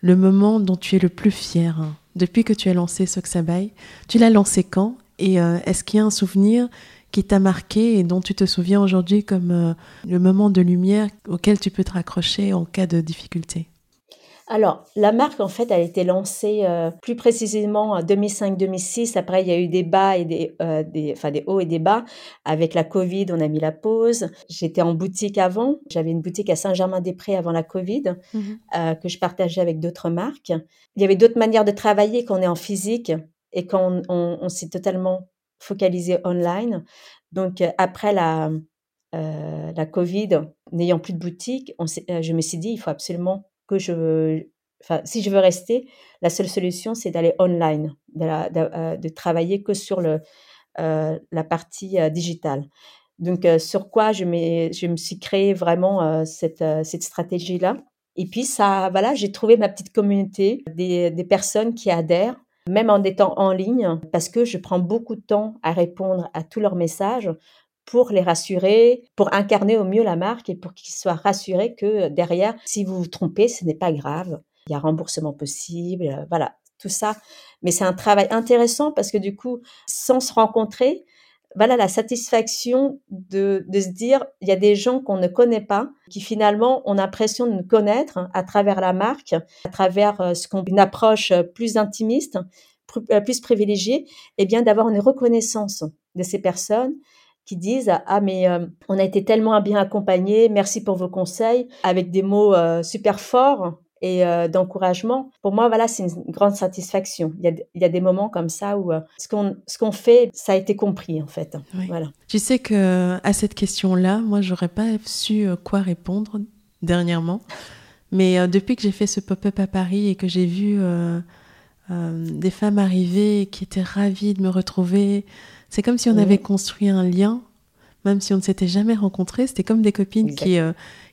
le moment dont tu es le plus fier hein, depuis que tu as lancé Soxabay Tu l'as lancé quand? Et euh, est-ce qu'il y a un souvenir qui t'a marqué et dont tu te souviens aujourd'hui comme euh, le moment de lumière auquel tu peux te raccrocher en cas de difficulté? Alors, la marque, en fait, a été lancée euh, plus précisément en 2005-2006. Après, il y a eu des bas et des, euh, des, enfin, des hauts et des bas. Avec la Covid, on a mis la pause. J'étais en boutique avant. J'avais une boutique à Saint-Germain-des-Prés avant la Covid mmh euh, que je partageais avec d'autres marques. Il y avait d'autres manières de travailler quand on est en physique et quand on, on, s'est totalement focalisé online. Donc, après la, la Covid, n'ayant plus de boutique, je me suis dit, il faut absolument que je, enfin, si je veux rester, la seule solution, c'est d'aller online, de, de, travailler que sur le, la partie digitale. Donc, sur quoi je, je me suis créé vraiment cette, cette stratégie-là. Et puis, ça, voilà, j'ai trouvé ma petite communauté, des, des personnes qui adhèrent, même en étant en ligne, parce que je prends beaucoup de temps à répondre à tous leurs messages pour les rassurer, pour incarner au mieux la marque et pour qu'ils soient rassurés que derrière, si vous vous trompez, ce n'est pas grave. Il y a remboursement possible, voilà, tout ça. Mais c'est un travail intéressant parce que du coup, sans se rencontrer, voilà la satisfaction de, de se dire il y a des gens qu'on ne connaît pas qui finalement ont l'impression de nous connaître à travers la marque, à travers euh, ce une approche plus intimiste, euh, plus privilégiée, et bien d'avoir une reconnaissance de ces personnes qui disent ah mais euh, on a été tellement bien accompagnés, merci pour vos conseils avec des mots super forts et euh, d'encouragement. Pour moi, voilà, c'est une grande satisfaction. Il y, a, il y a des moments comme ça où euh, ce qu'on ce qu'on fait, ça a été compris en fait. Voilà. Tu sais que à cette question-là, moi, j'aurais pas su euh, quoi répondre dernièrement. Mais depuis que j'ai fait ce pop-up à Paris et que j'ai vu des femmes arriver qui étaient ravies de me retrouver, c'est comme si on avait construit un lien, même si on ne s'était jamais rencontrés. C'était comme des copines qui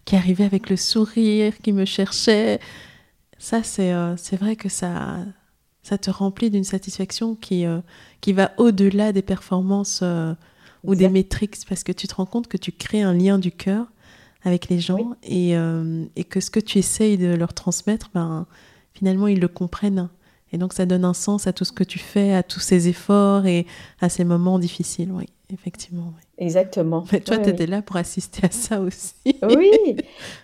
qui arrivait avec le sourire, qui me cherchait. Ça, c'est euh, c'est vrai que ça, ça te remplit d'une satisfaction qui, euh, qui va au-delà des performances euh, ou des métriques, parce que tu te rends compte que tu crées un lien du cœur avec les gens et, et, que ce que tu essayes de leur transmettre, ben, finalement, ils le comprennent. Et donc, ça donne un sens à tout ce que tu fais, à tous ces efforts et à ces moments difficiles, oui effectivement. Exactement. Mais toi, tu étais là pour assister à ça aussi. oui,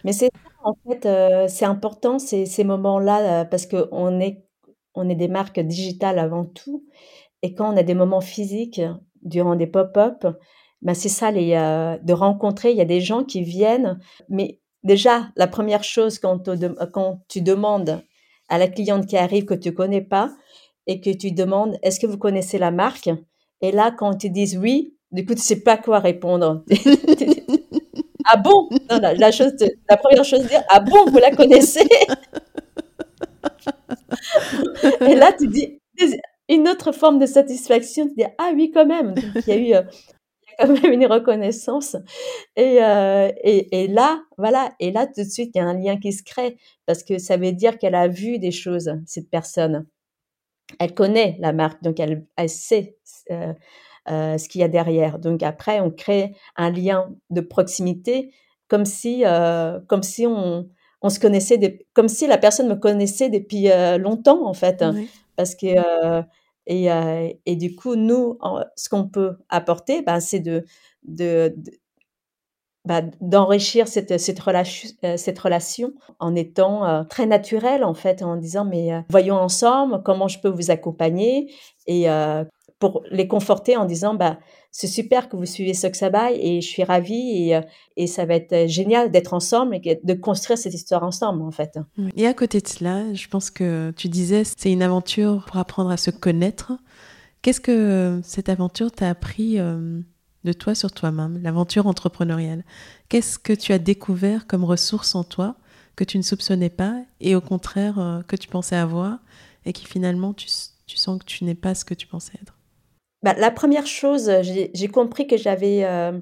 mais c'est en fait, euh, c'est important ces, ces moments-là euh, parce qu'on est, on est des marques digitales avant tout. Et quand on a des moments physiques durant des pop-up, ben c'est ça, les, euh, de rencontrer. Il y a des gens qui viennent, mais déjà, la première chose quand, quand tu demandes à la cliente qui arrive que tu connais pas et que tu demandes est-ce que vous connaissez la marque? Et là, quand ils disent oui, du coup, tu sais pas quoi répondre. ah bon? Non, la, chose la première chose, dire ah bon, vous la connaissez? Et là, tu dis une autre forme de satisfaction, tu dis ah oui quand même. il y a eu euh, quand même une reconnaissance. Et, euh, et, et, là, voilà, et là tout de suite, il y a un lien qui se crée parce que ça veut dire qu'elle a vu des choses, cette personne. Elle connaît la marque, donc elle, elle sait. Euh, euh, ce qu'il y a derrière. Donc après, on crée un lien de proximité comme si, comme si on, on se connaissait, comme si la personne me connaissait depuis longtemps en fait. Parce que et, et, du coup, nous, ce qu'on peut apporter, ben, c'est de, bah, d'enrichir cette, cette, relation, cette relation en étant très naturel en fait, en disant mais voyons ensemble comment je peux vous accompagner et pour les conforter en disant bah c'est super que vous suivez Soxabay et je suis ravie et, euh, et ça va être génial d'être ensemble et de construire cette histoire ensemble en fait. Et à côté de cela, je pense que tu disais c'est une aventure pour apprendre à se connaître. Qu'est-ce que cette aventure t'a appris euh, de toi sur toi-même, l'aventure entrepreneuriale? Qu'est-ce que tu as découvert comme ressource en toi que tu ne soupçonnais pas et au contraire euh, que tu pensais avoir et qui finalement tu sens que tu n'es pas ce que tu pensais être? Bah, la première chose, j'ai compris que j'avais, euh,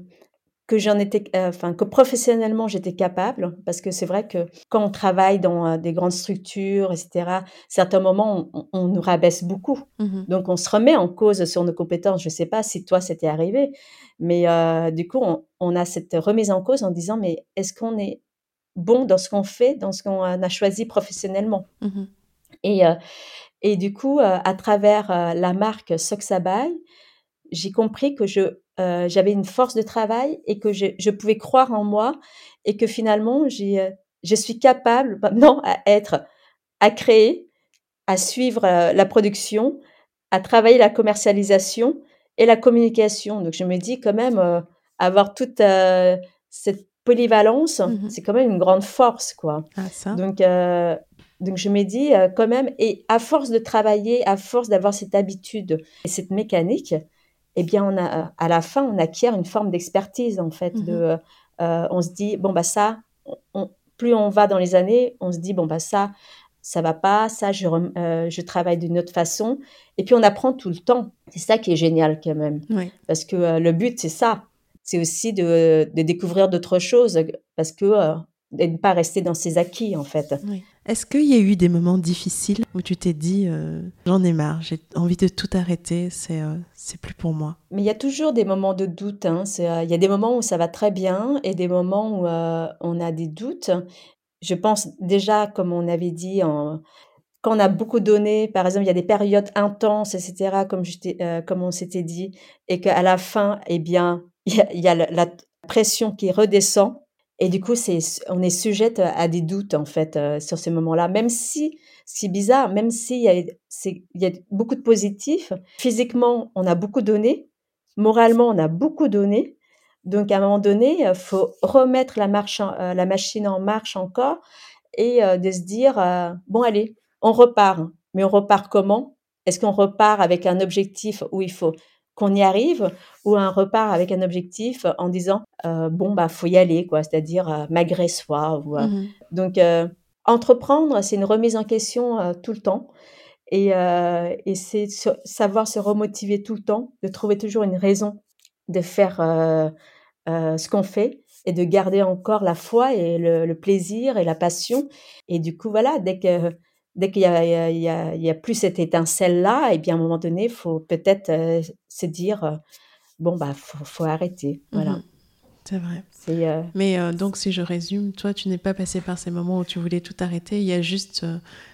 que j'en étais, euh, enfin, que professionnellement j'étais capable, parce que c'est vrai que quand on travaille dans euh, des grandes structures, etc., certains moments, on, nous rabaisse beaucoup. Mmh Donc, on se remet en cause sur nos compétences. Je ne sais pas si toi, c'était arrivé, mais du coup, on, a cette remise en cause en disant, mais est-ce qu'on est bon dans ce qu'on fait, dans ce qu'on a choisi professionnellement? Mmh Et, et du coup, euh, à travers euh, la marque Soxabay, j'ai compris que je euh, j'avais une force de travail et que je, je, pouvais croire en moi et que finalement j'ai je suis capable maintenant à être à créer, à suivre la production, à travailler la commercialisation et la communication. Donc je me dis quand même avoir toute cette polyvalence, mmh c'est quand même une grande force quoi. Ah, ça. Donc donc je me dis euh, quand même, et à force de travailler, à force d'avoir cette habitude et cette mécanique, eh bien, on a, à la fin, on acquiert une forme d'expertise, en fait. De, mmh on se dit, bon, bah ça, plus on va dans les années, on se dit, bon, bah ça, ça va pas, ça, je, je travaille d'une autre façon. Et puis, on apprend tout le temps. C'est ça qui est génial, quand même. Parce que le but, c'est ça. C'est aussi de, de découvrir d'autres choses. Parce que de ne pas rester dans ses acquis, en fait. Est-ce qu'il y a eu des moments difficiles où tu t'es dit euh, j'en ai marre, j'ai envie de tout arrêter, c'est euh, c'est plus pour moi? Mais il y a toujours des moments de doute. Hein. Euh, il y a des moments où ça va très bien et des moments où on a des doutes. Je pense déjà, comme on avait dit, en, quand on a beaucoup donné, par exemple, il y a des périodes intenses, etc., comme, je comme on s'était dit, et qu'à la fin, eh bien, il y a, il y a la pression qui redescend et du coup, on est sujette à des doutes, en fait, euh, sur ces moments-là. Même si, c'est bizarre, même s'il y a, y a beaucoup de positifs, physiquement, on a beaucoup donné, moralement, on a beaucoup donné. Donc, à un moment donné, il faut remettre la, euh, machine en marche encore et euh, de se dire, bon, allez, on repart. Mais on repart comment? Est-ce qu'on repart avec un objectif où il faut qu'on y arrive ou un repart avec un objectif en disant euh, bon bah faut y aller quoi. C'est-à-dire euh, malgré soi ou, euh, mmh donc entreprendre c'est une remise en question tout le temps. Et, et c'est savoir se remotiver tout le temps de trouver toujours une raison de faire ce qu'on fait et de garder encore la foi et le, le, plaisir et la passion. Et du coup voilà dès que dès qu'il y a, plus cette étincelle-là, et eh bien à un moment donné, il faut peut-être euh, se dire, euh, bon, bah, faut, faut arrêter. Voilà. Mmh C'est vrai. Euh Mais donc, si je résume, toi, tu n'es pas passé par ces moments où tu voulais tout arrêter. Il y a juste,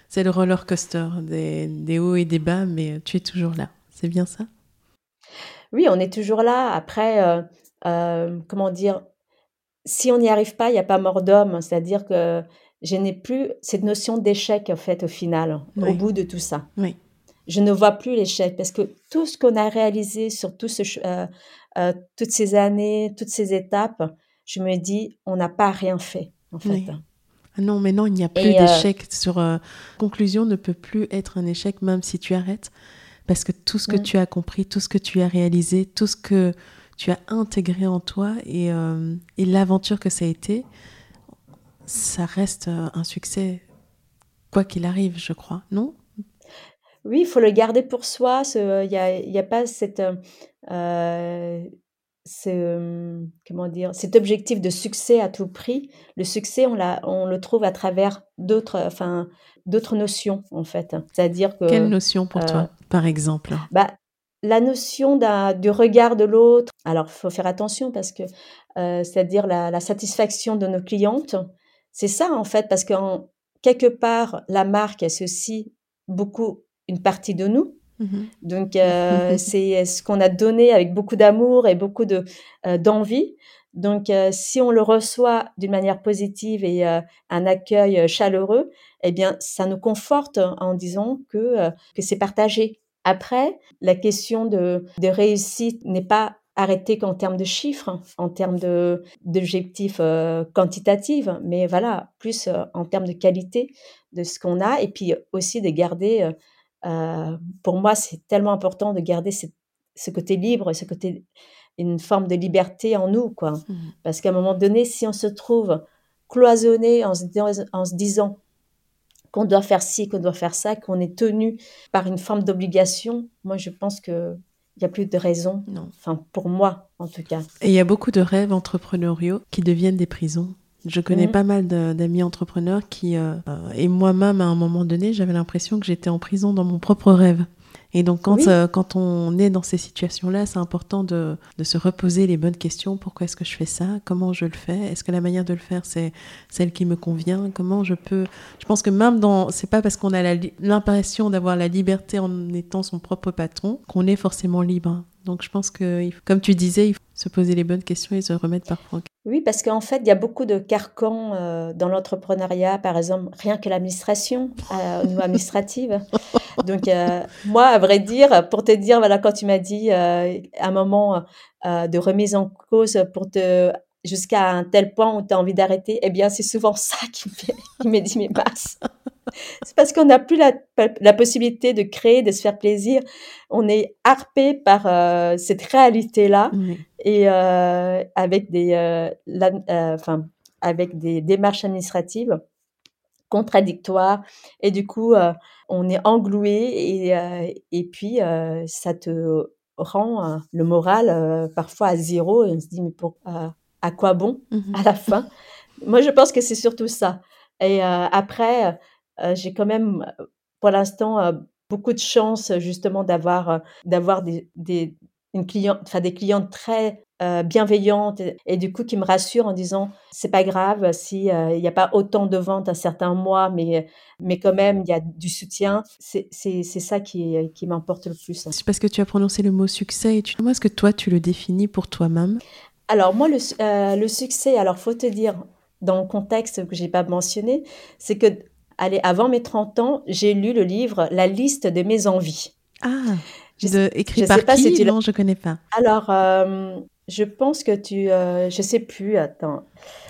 c'est le roller coaster, des, des, hauts et des bas, mais tu es toujours là. C'est bien ça? Oui, on est toujours là. Après, comment dire, si on n'y arrive pas, il n'y a pas mort d'homme. C'est-à-dire que je n'ai plus cette notion d'échec, en fait, au final, au bout de tout ça. Oui. Je ne vois plus l'échec parce que tout ce qu'on a réalisé sur tout ce, euh, euh, toutes ces années, toutes ces étapes, je me dis, on n'a pas rien fait, en fait. Ah non, mais non, il n'y a plus euh, d'échec. Sur conclusion ne peut plus être un échec, même si tu arrêtes, parce que tout ce que tu as compris, tout ce que tu as réalisé, tout ce que tu as intégré en toi et, et l'aventure que ça a été, ça reste euh, un succès, quoi qu'il arrive, je crois, non? Oui, il faut le garder pour soi. Il n'y a, y a, pas cette, euh, ce, comment dire, cet objectif de succès à tout prix. Le succès, on, on le trouve à travers d'autres enfin, notions, en fait. C'est-à-dire que... Quelle notion pour toi, euh, par exemple? bah, la notion du regard de l'autre. Alors, il faut faire attention parce que, c'est-à-dire la, la, satisfaction de nos clientes, c'est ça, en fait, parce que quelque part, la marque associe beaucoup une partie de nous. Mmh Donc, euh, c'est ce qu'on a donné avec beaucoup d'amour et beaucoup de euh, d'envie. Donc, euh, si on le reçoit d'une manière positive et un accueil chaleureux, eh bien, ça nous conforte en disant que, que c'est partagé. Après, la question de, de réussite n'est pas arrêter qu'en termes de chiffres, en termes d'objectifs euh, quantitatifs, mais voilà, plus euh, en termes de qualité de ce qu'on a, et puis aussi de garder, euh, pour moi, c'est tellement important de garder ce côté libre, ce côté, une forme de liberté en nous, quoi. Mmh. Parce qu'à un moment donné, si on se trouve cloisonné en se, en se disant qu'on doit faire ci, qu'on doit faire ça, qu'on est tenu par une forme d'obligation, moi, je pense que il n'y a plus de raison. Non. Enfin, pour moi, en tout cas. Et il y a beaucoup de rêves entrepreneuriaux qui deviennent des prisons. Je connais mhm. pas mal d'amis entrepreneurs qui, euh, et moi-même, à un moment donné, j'avais l'impression que j'étais en prison dans mon propre rêve. Et donc, quand, euh, quand on est dans ces situations-là, c'est important de, de, se reposer les bonnes questions. Pourquoi est-ce que je fais ça? Comment je le fais? Est-ce que la manière de le faire, c'est celle qui me convient? Comment je peux Je pense que même dans... C'est pas parce qu'on a l'impression d'avoir la liberté en étant son propre patron qu'on est forcément libre. Donc je pense que, comme tu disais, il faut se poser les bonnes questions et se remettre parfois. Oui, parce qu'en fait, il y a beaucoup de carcans euh, dans l'entrepreneuriat, par exemple, rien que l'administration, euh, au niveau administratif. Donc, euh, moi, à vrai dire, pour te dire, voilà, quand tu m'as dit un moment de remise en cause pour te jusqu'à un tel point où tu as envie d'arrêter, eh bien, c'est souvent ça qui me, dit mes masses. c'est parce qu'on n'a plus la, la, possibilité de créer, de se faire plaisir. On est harpé par euh, cette réalité-là et euh, avec des, euh, euh, enfin, avec des démarches administratives contradictoires et du coup on est engloué et, et puis ça te rend le moral parfois à zéro et on se dit mais pour à quoi bon mmh à la fin? Moi je pense que c'est surtout ça. Et après euh, j'ai quand même, pour l'instant, euh, beaucoup de chance justement d'avoir euh, d'avoir des, des une cliente, enfin des clientes très bienveillantes et, du coup qui me rassurent en disant c'est pas grave si il n'y a pas autant de ventes un certain mois, mais mais quand même il y a du soutien. C'est c'est ça qui qui m'importe le plus. C'est parce que tu as prononcé le mot succès. Et tu... Comment est-ce que toi tu le définis pour toi-même? Alors moi le le succès, alors faut te dire dans le contexte que j'ai pas mentionné, c'est que allez, avant mes 30 ans, j'ai lu le livre La liste de mes envies. Ah, de, écrit je par sais pas qui si Non, je connais pas. Alors, euh, je pense que tu, euh, je sais plus, attends,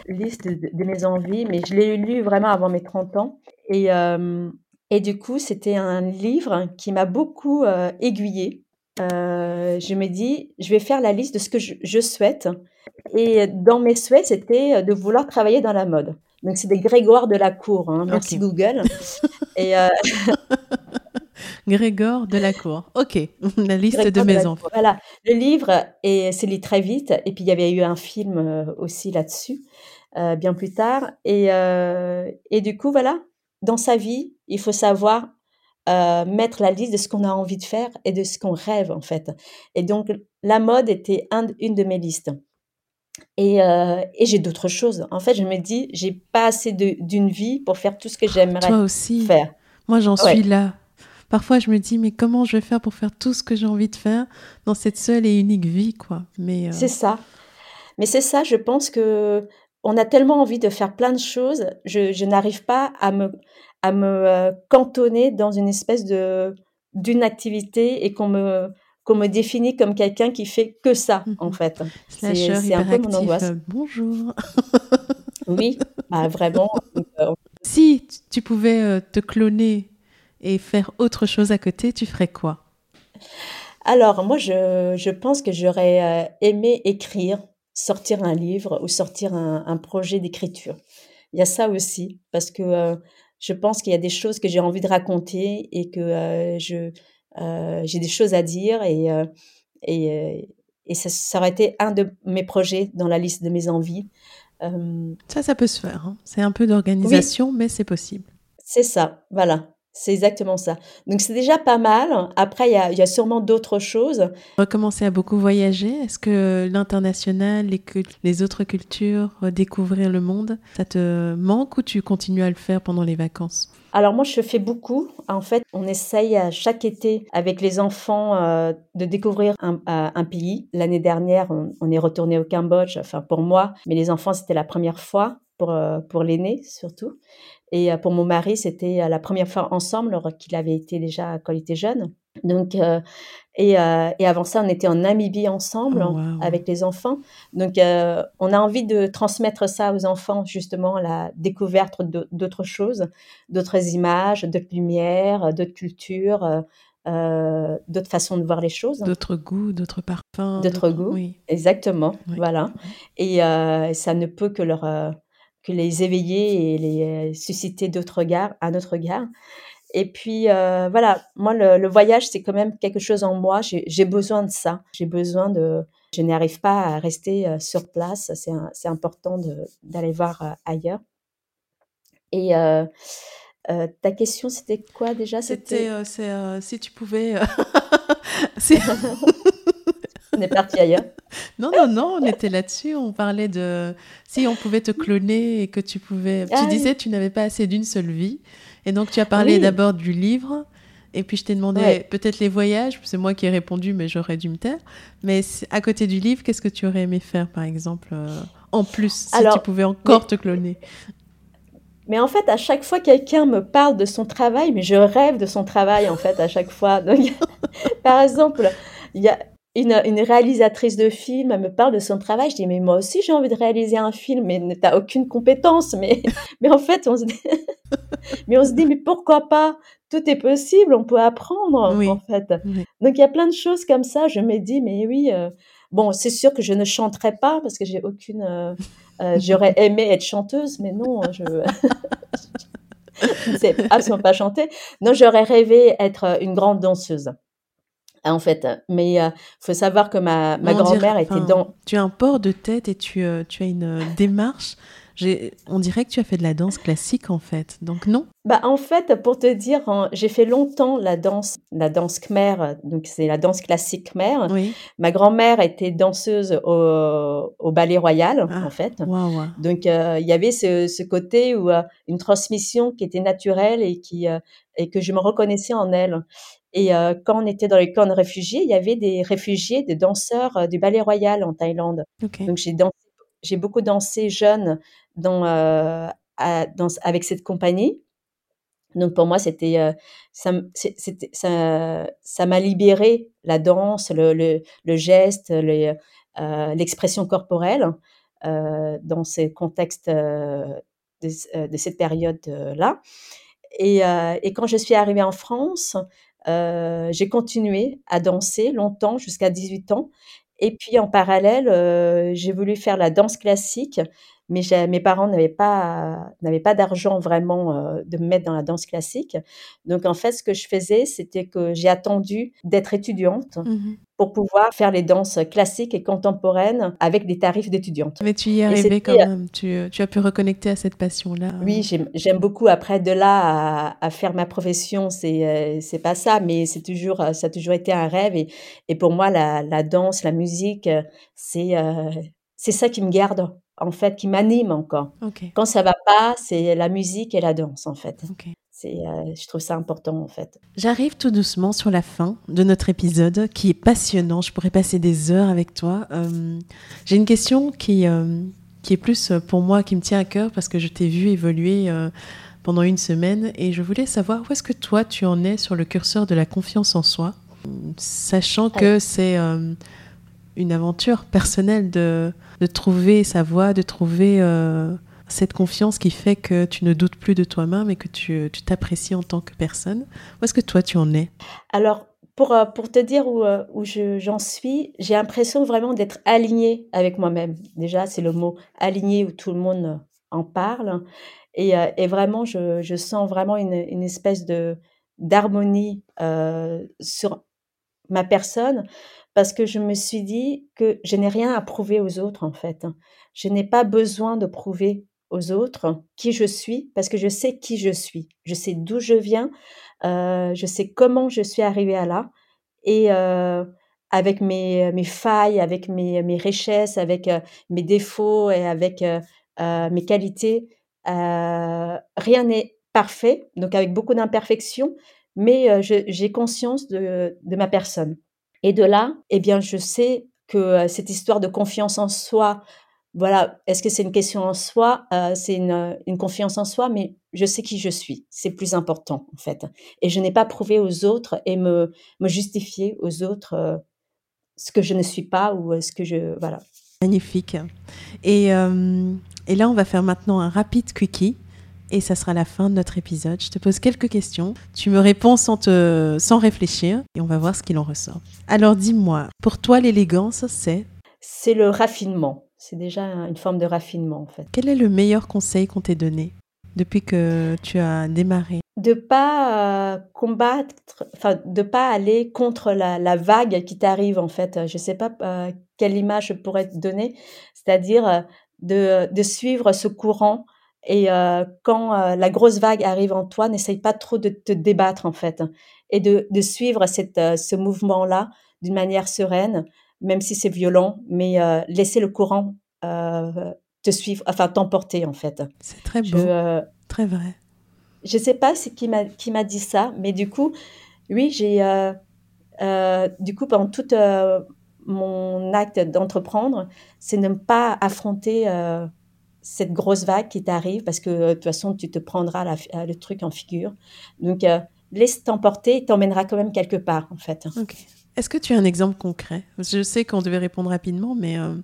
liste de, mes envies, mais je l'ai lu vraiment avant mes 30 ans. Et, euh, et du coup, c'était un livre qui m'a beaucoup euh, aiguillée. je me dis, je vais faire la liste de ce que je, je souhaite. Et dans mes souhaits, c'était de vouloir travailler dans la mode. Donc, c'est des Grégoire de la Cour. Hein. Merci Google. Et euh... Grégor de la Cour. Ok, la liste de mes enfants. Voilà, le livre, et c'est lu très vite. Et puis, il y avait eu un film euh, aussi là-dessus, euh, bien plus tard. Et, euh, et du coup, voilà, dans sa vie, il faut savoir mettre la liste de ce qu'on a envie de faire et de ce qu'on rêve, en fait. Et donc, la mode était un, une de mes listes. Et, euh, et j'ai d'autres choses. En fait, je me dis, j'ai pas assez d'une vie pour faire tout ce que j'aimerais Toi aussi. faire. Moi, j'en suis là. Parfois, je me dis, mais comment je vais faire pour faire tout ce que j'ai envie de faire dans cette seule et unique vie, quoi. Mais euh, c'est ça. Mais c'est ça. Je pense que on a tellement envie de faire plein de choses. Je, je n'arrive pas à me à me euh, cantonner dans une espèce de d'une activité et qu'on me qu'on me définit comme quelqu'un qui fait que ça, en mhm. fait. C'est un peu mon angoisse. Bonjour. oui, bah, vraiment. Euh, si tu pouvais euh, te cloner et faire autre chose à côté, tu ferais quoi? Alors, moi, je, je pense que j'aurais euh, aimé écrire, sortir un livre ou sortir un, un projet d'écriture. Il y a ça aussi, parce que je pense qu'il y a des choses que j'ai envie de raconter et que je euh, j'ai des choses à dire et, euh, et, euh, et ça, ça, aurait été un de mes projets dans la liste de mes envies. Ça, ça peut se faire. Hein. C'est un peu d'organisation, mais c'est possible. C'est ça, voilà. C'est exactement ça. Donc c'est déjà pas mal. Après, il y a, sûrement d'autres choses. Recommencer à beaucoup voyager. Est-ce que l'international, les, les autres cultures, découvrir le monde, ça te manque ou tu continues à le faire pendant les vacances? Alors moi, je fais beaucoup. En fait, on essaye à chaque été avec les enfants euh, de découvrir un, un pays. L'année dernière, on, est retourné au Cambodge, enfin pour moi, mais les enfants, c'était la première fois pour, euh, pour l'aîné surtout. Et euh, pour mon mari, c'était euh, la première fois ensemble, qu'il avait été déjà quand il était jeune. Donc, et, et, avant ça, on était en Namibie ensemble oh, avec les enfants. Donc, on a envie de transmettre ça aux enfants, justement, la découverte d'autres choses, d'autres images, d'autres lumières, d'autres cultures, euh, d'autres façons de voir les choses. D'autres goûts, d'autres parfums. D'autres goûts, oui. exactement. Voilà. Et ça ne peut que leur que les éveiller et les euh, susciter d'autres regards, un autre regard. Et puis euh, voilà, moi le, voyage c'est quand même quelque chose en moi. J'ai besoin de ça. J'ai besoin de. Je n'arrive pas à rester euh, sur place. C'est important d'aller voir ailleurs. Et ta question c'était quoi déjà? C'était si tu pouvais. on est parti ailleurs. Non, non, non, on était là-dessus. On parlait de si on pouvait te cloner et que tu pouvais. tu ah disais tu n'avais pas assez d'une seule vie. Et donc tu as parlé d'abord du livre. Et puis je t'ai demandé peut-être les voyages. C'est moi qui ai répondu, mais j'aurais dû me taire. Mais à côté du livre, qu'est-ce que tu aurais aimé faire, par exemple, euh, en plus, si tu pouvais encore te cloner? Mais en fait, à chaque fois, quelqu'un me parle de son travail, mais je rêve de son travail, en fait, à chaque fois. Donc, par exemple, il y a, une, une, réalisatrice de film elle me parle de son travail. Je dis, mais moi aussi, j'ai envie de réaliser un film, mais t'as aucune compétence. Mais, mais en fait, on se dit... mais on se dit, mais pourquoi pas? Tout est possible, on peut apprendre, en fait. Donc, il y a plein de choses comme ça. Je me dis, mais oui, euh, bon, c'est sûr que je ne chanterai pas parce que j'ai aucune. Euh, euh, j'aurais aimé être chanteuse, mais non, je. ne sais absolument pas chanter. Non, j'aurais rêvé être une grande danseuse en fait. Mais il faut savoir que ma, ma grand-mère était dans. Tu as un port de tête et tu, tu as une démarche on dirait que tu as fait de la danse classique en fait, donc non Bah en fait, pour te dire, j'ai fait longtemps la danse, la danse khmer, donc c'est la danse classique khmer. Ma grand-mère était danseuse au, ballet royal ah, en fait. Donc euh, il y avait ce, côté où euh, une transmission qui était naturelle et qui euh, et que je me reconnaissais en elle. Et quand on était dans les camps de réfugiés, il y avait des réfugiés, des danseurs du ballet royal en Thaïlande. Donc j'ai beaucoup dansé jeune dans, euh, dans, avec cette compagnie. Donc pour moi, c'était euh, ça, ça, ça m'a libéré la danse, le, le, le geste, euh, l'expression corporelle dans ces contextes de, de cette période-là. Et, et, quand je suis arrivée en France, j'ai continué à danser longtemps, jusqu'à 18 ans. Et puis en parallèle, j'ai voulu faire la danse classique mais mes parents n'avaient pas n'avaient pas d'argent vraiment euh, de me mettre dans la danse classique. Donc en fait, ce que je faisais, c'était que j'ai attendu d'être étudiante mmh pour pouvoir faire les danses classiques et contemporaines avec des tarifs d'étudiante. Mais tu y es arrivée quand même. Tu, tu, as pu reconnecter à cette passion-là. Oui, j'aime beaucoup. Après, de là à, faire ma profession, c'est euh, c'est pas ça, mais c'est toujours ça a toujours été un rêve. Et, et pour moi, la, la danse, la musique, c'est euh, c'est ça qui me garde en fait, qui m'anime encore. Quand ça va pas, c'est la musique et la danse, en fait. C'est, euh, je trouve ça important, en fait. J'arrive tout doucement sur la fin de notre épisode, qui est passionnant. Je pourrais passer des heures avec toi. Euh, j'ai une question qui, euh, qui est plus pour moi, qui me tient à cœur, parce que je t'ai vu évoluer pendant une semaine, et je voulais savoir où est-ce que toi, tu en es sur le curseur de la confiance en soi, sachant que c'est une aventure personnelle de, de, trouver sa voie, de trouver cette confiance qui fait que tu ne doutes plus de toi-même et que tu t'apprécies en tant que personne. Où est-ce que toi tu en es? Alors, pour, euh, pour te dire où, euh, où j'en suis, j'ai l'impression vraiment d'être alignée avec moi-même. Déjà, c'est le mot aligné où tout le monde en parle. Et, et vraiment, je, je, sens vraiment une, une espèce d'harmonie sur ma personne parce que je me suis dit que je n'ai rien à prouver aux autres en fait. Je n'ai pas besoin de prouver aux autres qui je suis parce que je sais qui je suis. Je sais d'où je viens, euh, je sais comment je suis arrivée à là et euh, avec mes, mes failles, avec mes, mes richesses, avec euh, mes défauts et avec mes qualités, rien n'est parfait, donc avec beaucoup d'imperfections, mais j'ai conscience de, de ma personne. Et de là, eh bien, je sais que cette histoire de confiance en soi, voilà, est-ce que c'est une question en soi? Euh, C'est une, une, confiance en soi, mais je sais qui je suis. C'est plus important, en fait. Et je n'ai pas prouvé aux autres et me, me justifier aux autres euh, ce que je ne suis pas ou ce que je. Voilà. Magnifique. Et, et là, on va faire maintenant un rapide quickie et ça sera la fin de notre épisode. Je te pose quelques questions, tu me réponds sans, te, sans réfléchir et on va voir ce qu'il en ressort. Alors dis-moi, pour toi l'élégance, c'est? C'est le raffinement. C'est déjà une forme de raffinement en fait. Quel est le meilleur conseil qu'on t'ait donné depuis que tu as démarré? De pas euh, combattre, enfin de pas aller contre la, vague qui t'arrive en fait. Je sais pas euh, quelle image je pourrais te donner, c'est-à-dire euh, de, de suivre ce courant et euh, quand euh, la grosse vague arrive en toi, n'essaye pas trop de te débattre en fait et de, de suivre cette, euh, ce mouvement-là d'une manière sereine, même si c'est violent, mais laisser le courant te suivre, enfin t'emporter en fait. C'est très beau, très vrai. Je sais pas qui m'a qui m'a dit ça, mais du coup, oui, j'ai du coup pendant tout mon acte d'entreprendre, c'est ne pas affronter cette grosse vague qui t'arrive parce que de toute façon, tu te prendras le truc en figure. Donc, euh, laisse t'emporter, t'emmènera quand même quelque part, en fait. Est-ce que tu as un exemple concret? Je sais qu'on devait répondre rapidement, mais... Euh,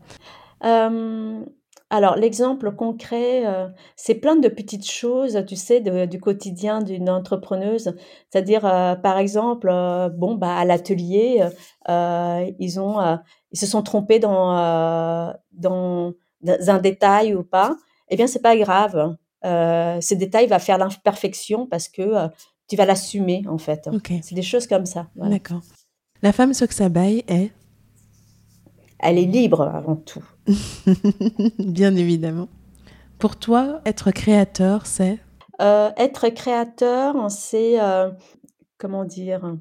euh, Alors, l'exemple concret, euh, c'est plein de petites choses, tu sais, de- du quotidien d'une entrepreneuse. C'est-à-dire, euh, par exemple, bon, bah, à l'atelier, ils ont, ils se sont trompés dans, dans, dans un détail ou pas. Eh bien, c'est pas grave. Ce détail va faire l'imperfection parce que tu vas l'assumer, en fait. C'est des choses comme ça. voilà. d'accord. La femme Soxabaye est, Elle est libre avant tout. bien évidemment. Pour toi, être créateur, c'est Euh, être créateur, c'est euh, comment dire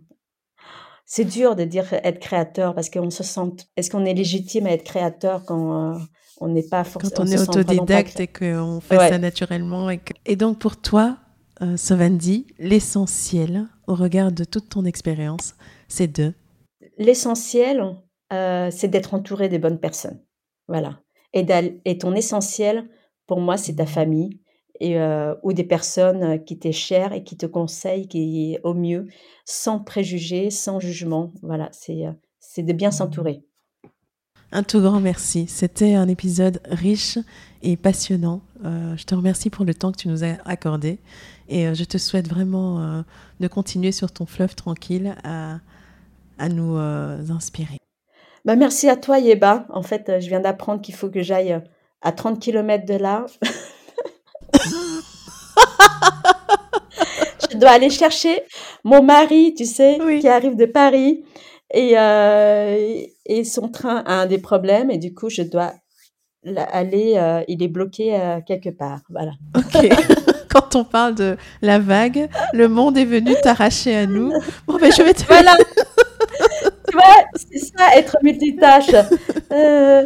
C'est dur de dire être créateur parce qu'on se sent. Est-ce qu'on est légitime à être créateur quand euh, on n'est pas forcément quand on est autodidacte et qu'on fait Ouais. ça naturellement. Et, que- et donc pour toi, euh, Sovandi, l'essentiel au regard de toute ton expérience, c'est de... L'essentiel, euh, c'est d'être entouré des bonnes personnes. Voilà. Et, ton essentiel, pour moi, c'est ta famille euh, ou des personnes euh, qui t'est chères et qui te conseillent qui, au mieux, sans préjugés, sans jugement. Voilà, c'est de bien s'entourer. Un tout grand merci. C'était un épisode riche et passionnant. Je te remercie pour le temps que tu nous as accordé et je te souhaite vraiment de continuer sur ton fleuve tranquille à nous euh, inspirer. Bah, merci à toi, Yeba. En fait, euh, je viens d'apprendre qu'il faut que j'aille euh, à 30 km de là. je dois aller chercher mon mari, tu sais, Oui. qui arrive de Paris. Et, euh, et son train a un des problèmes. Et du coup, je dois aller. euh, il est bloqué euh, quelque part. Voilà. Ok. Quand on parle de la vague, le monde est venu t'arracher à nous. Bon, ben, je vais te... Voilà. tu vois, c'est ça, être multitâche. Euh,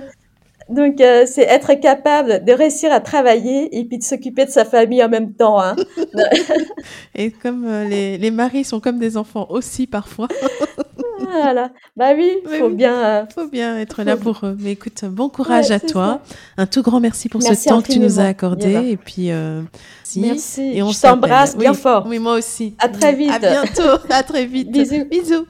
donc, euh, c'est être capable de réussir à travailler et puis de s'occuper de sa famille en même temps. Hein. Et comme euh, les, les maris sont comme des enfants aussi parfois, Voilà. Bah oui, Oui, faut oui. bien. faut bien être là pour eux. Mais écoute, bon courage Ouais, à toi. Un tout grand merci pour Merci ce temps que tu nous as accordé. Et puis, euh, si. Merci. Et on s'appelle. bien Oui, fort. Oui, moi aussi. À très vite. À bientôt. À très vite. Bisous. Bisous.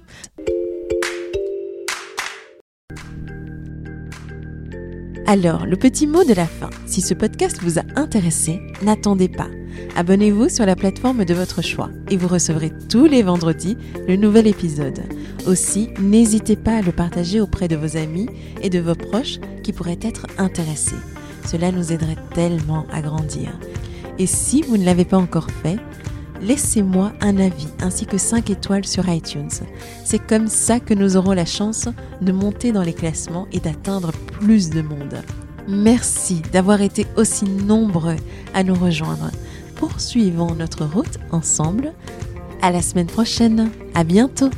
Alors, le petit mot de la fin. Si ce podcast vous a intéressé, n'attendez pas. Abonnez-vous sur la plateforme de votre choix et vous recevrez tous les vendredis le nouvel épisode. Aussi, n'hésitez pas à le partager auprès de vos amis et de vos proches qui pourraient être intéressés. Cela nous aiderait tellement à grandir. Et si vous ne l'avez pas encore fait, laissez-moi un avis ainsi que 5 étoiles sur iTunes. C'est comme ça que nous aurons la chance de monter dans les classements et d'atteindre plus de monde. Merci d'avoir été aussi nombreux à nous rejoindre. Poursuivons notre route ensemble. À la semaine prochaine. À bientôt.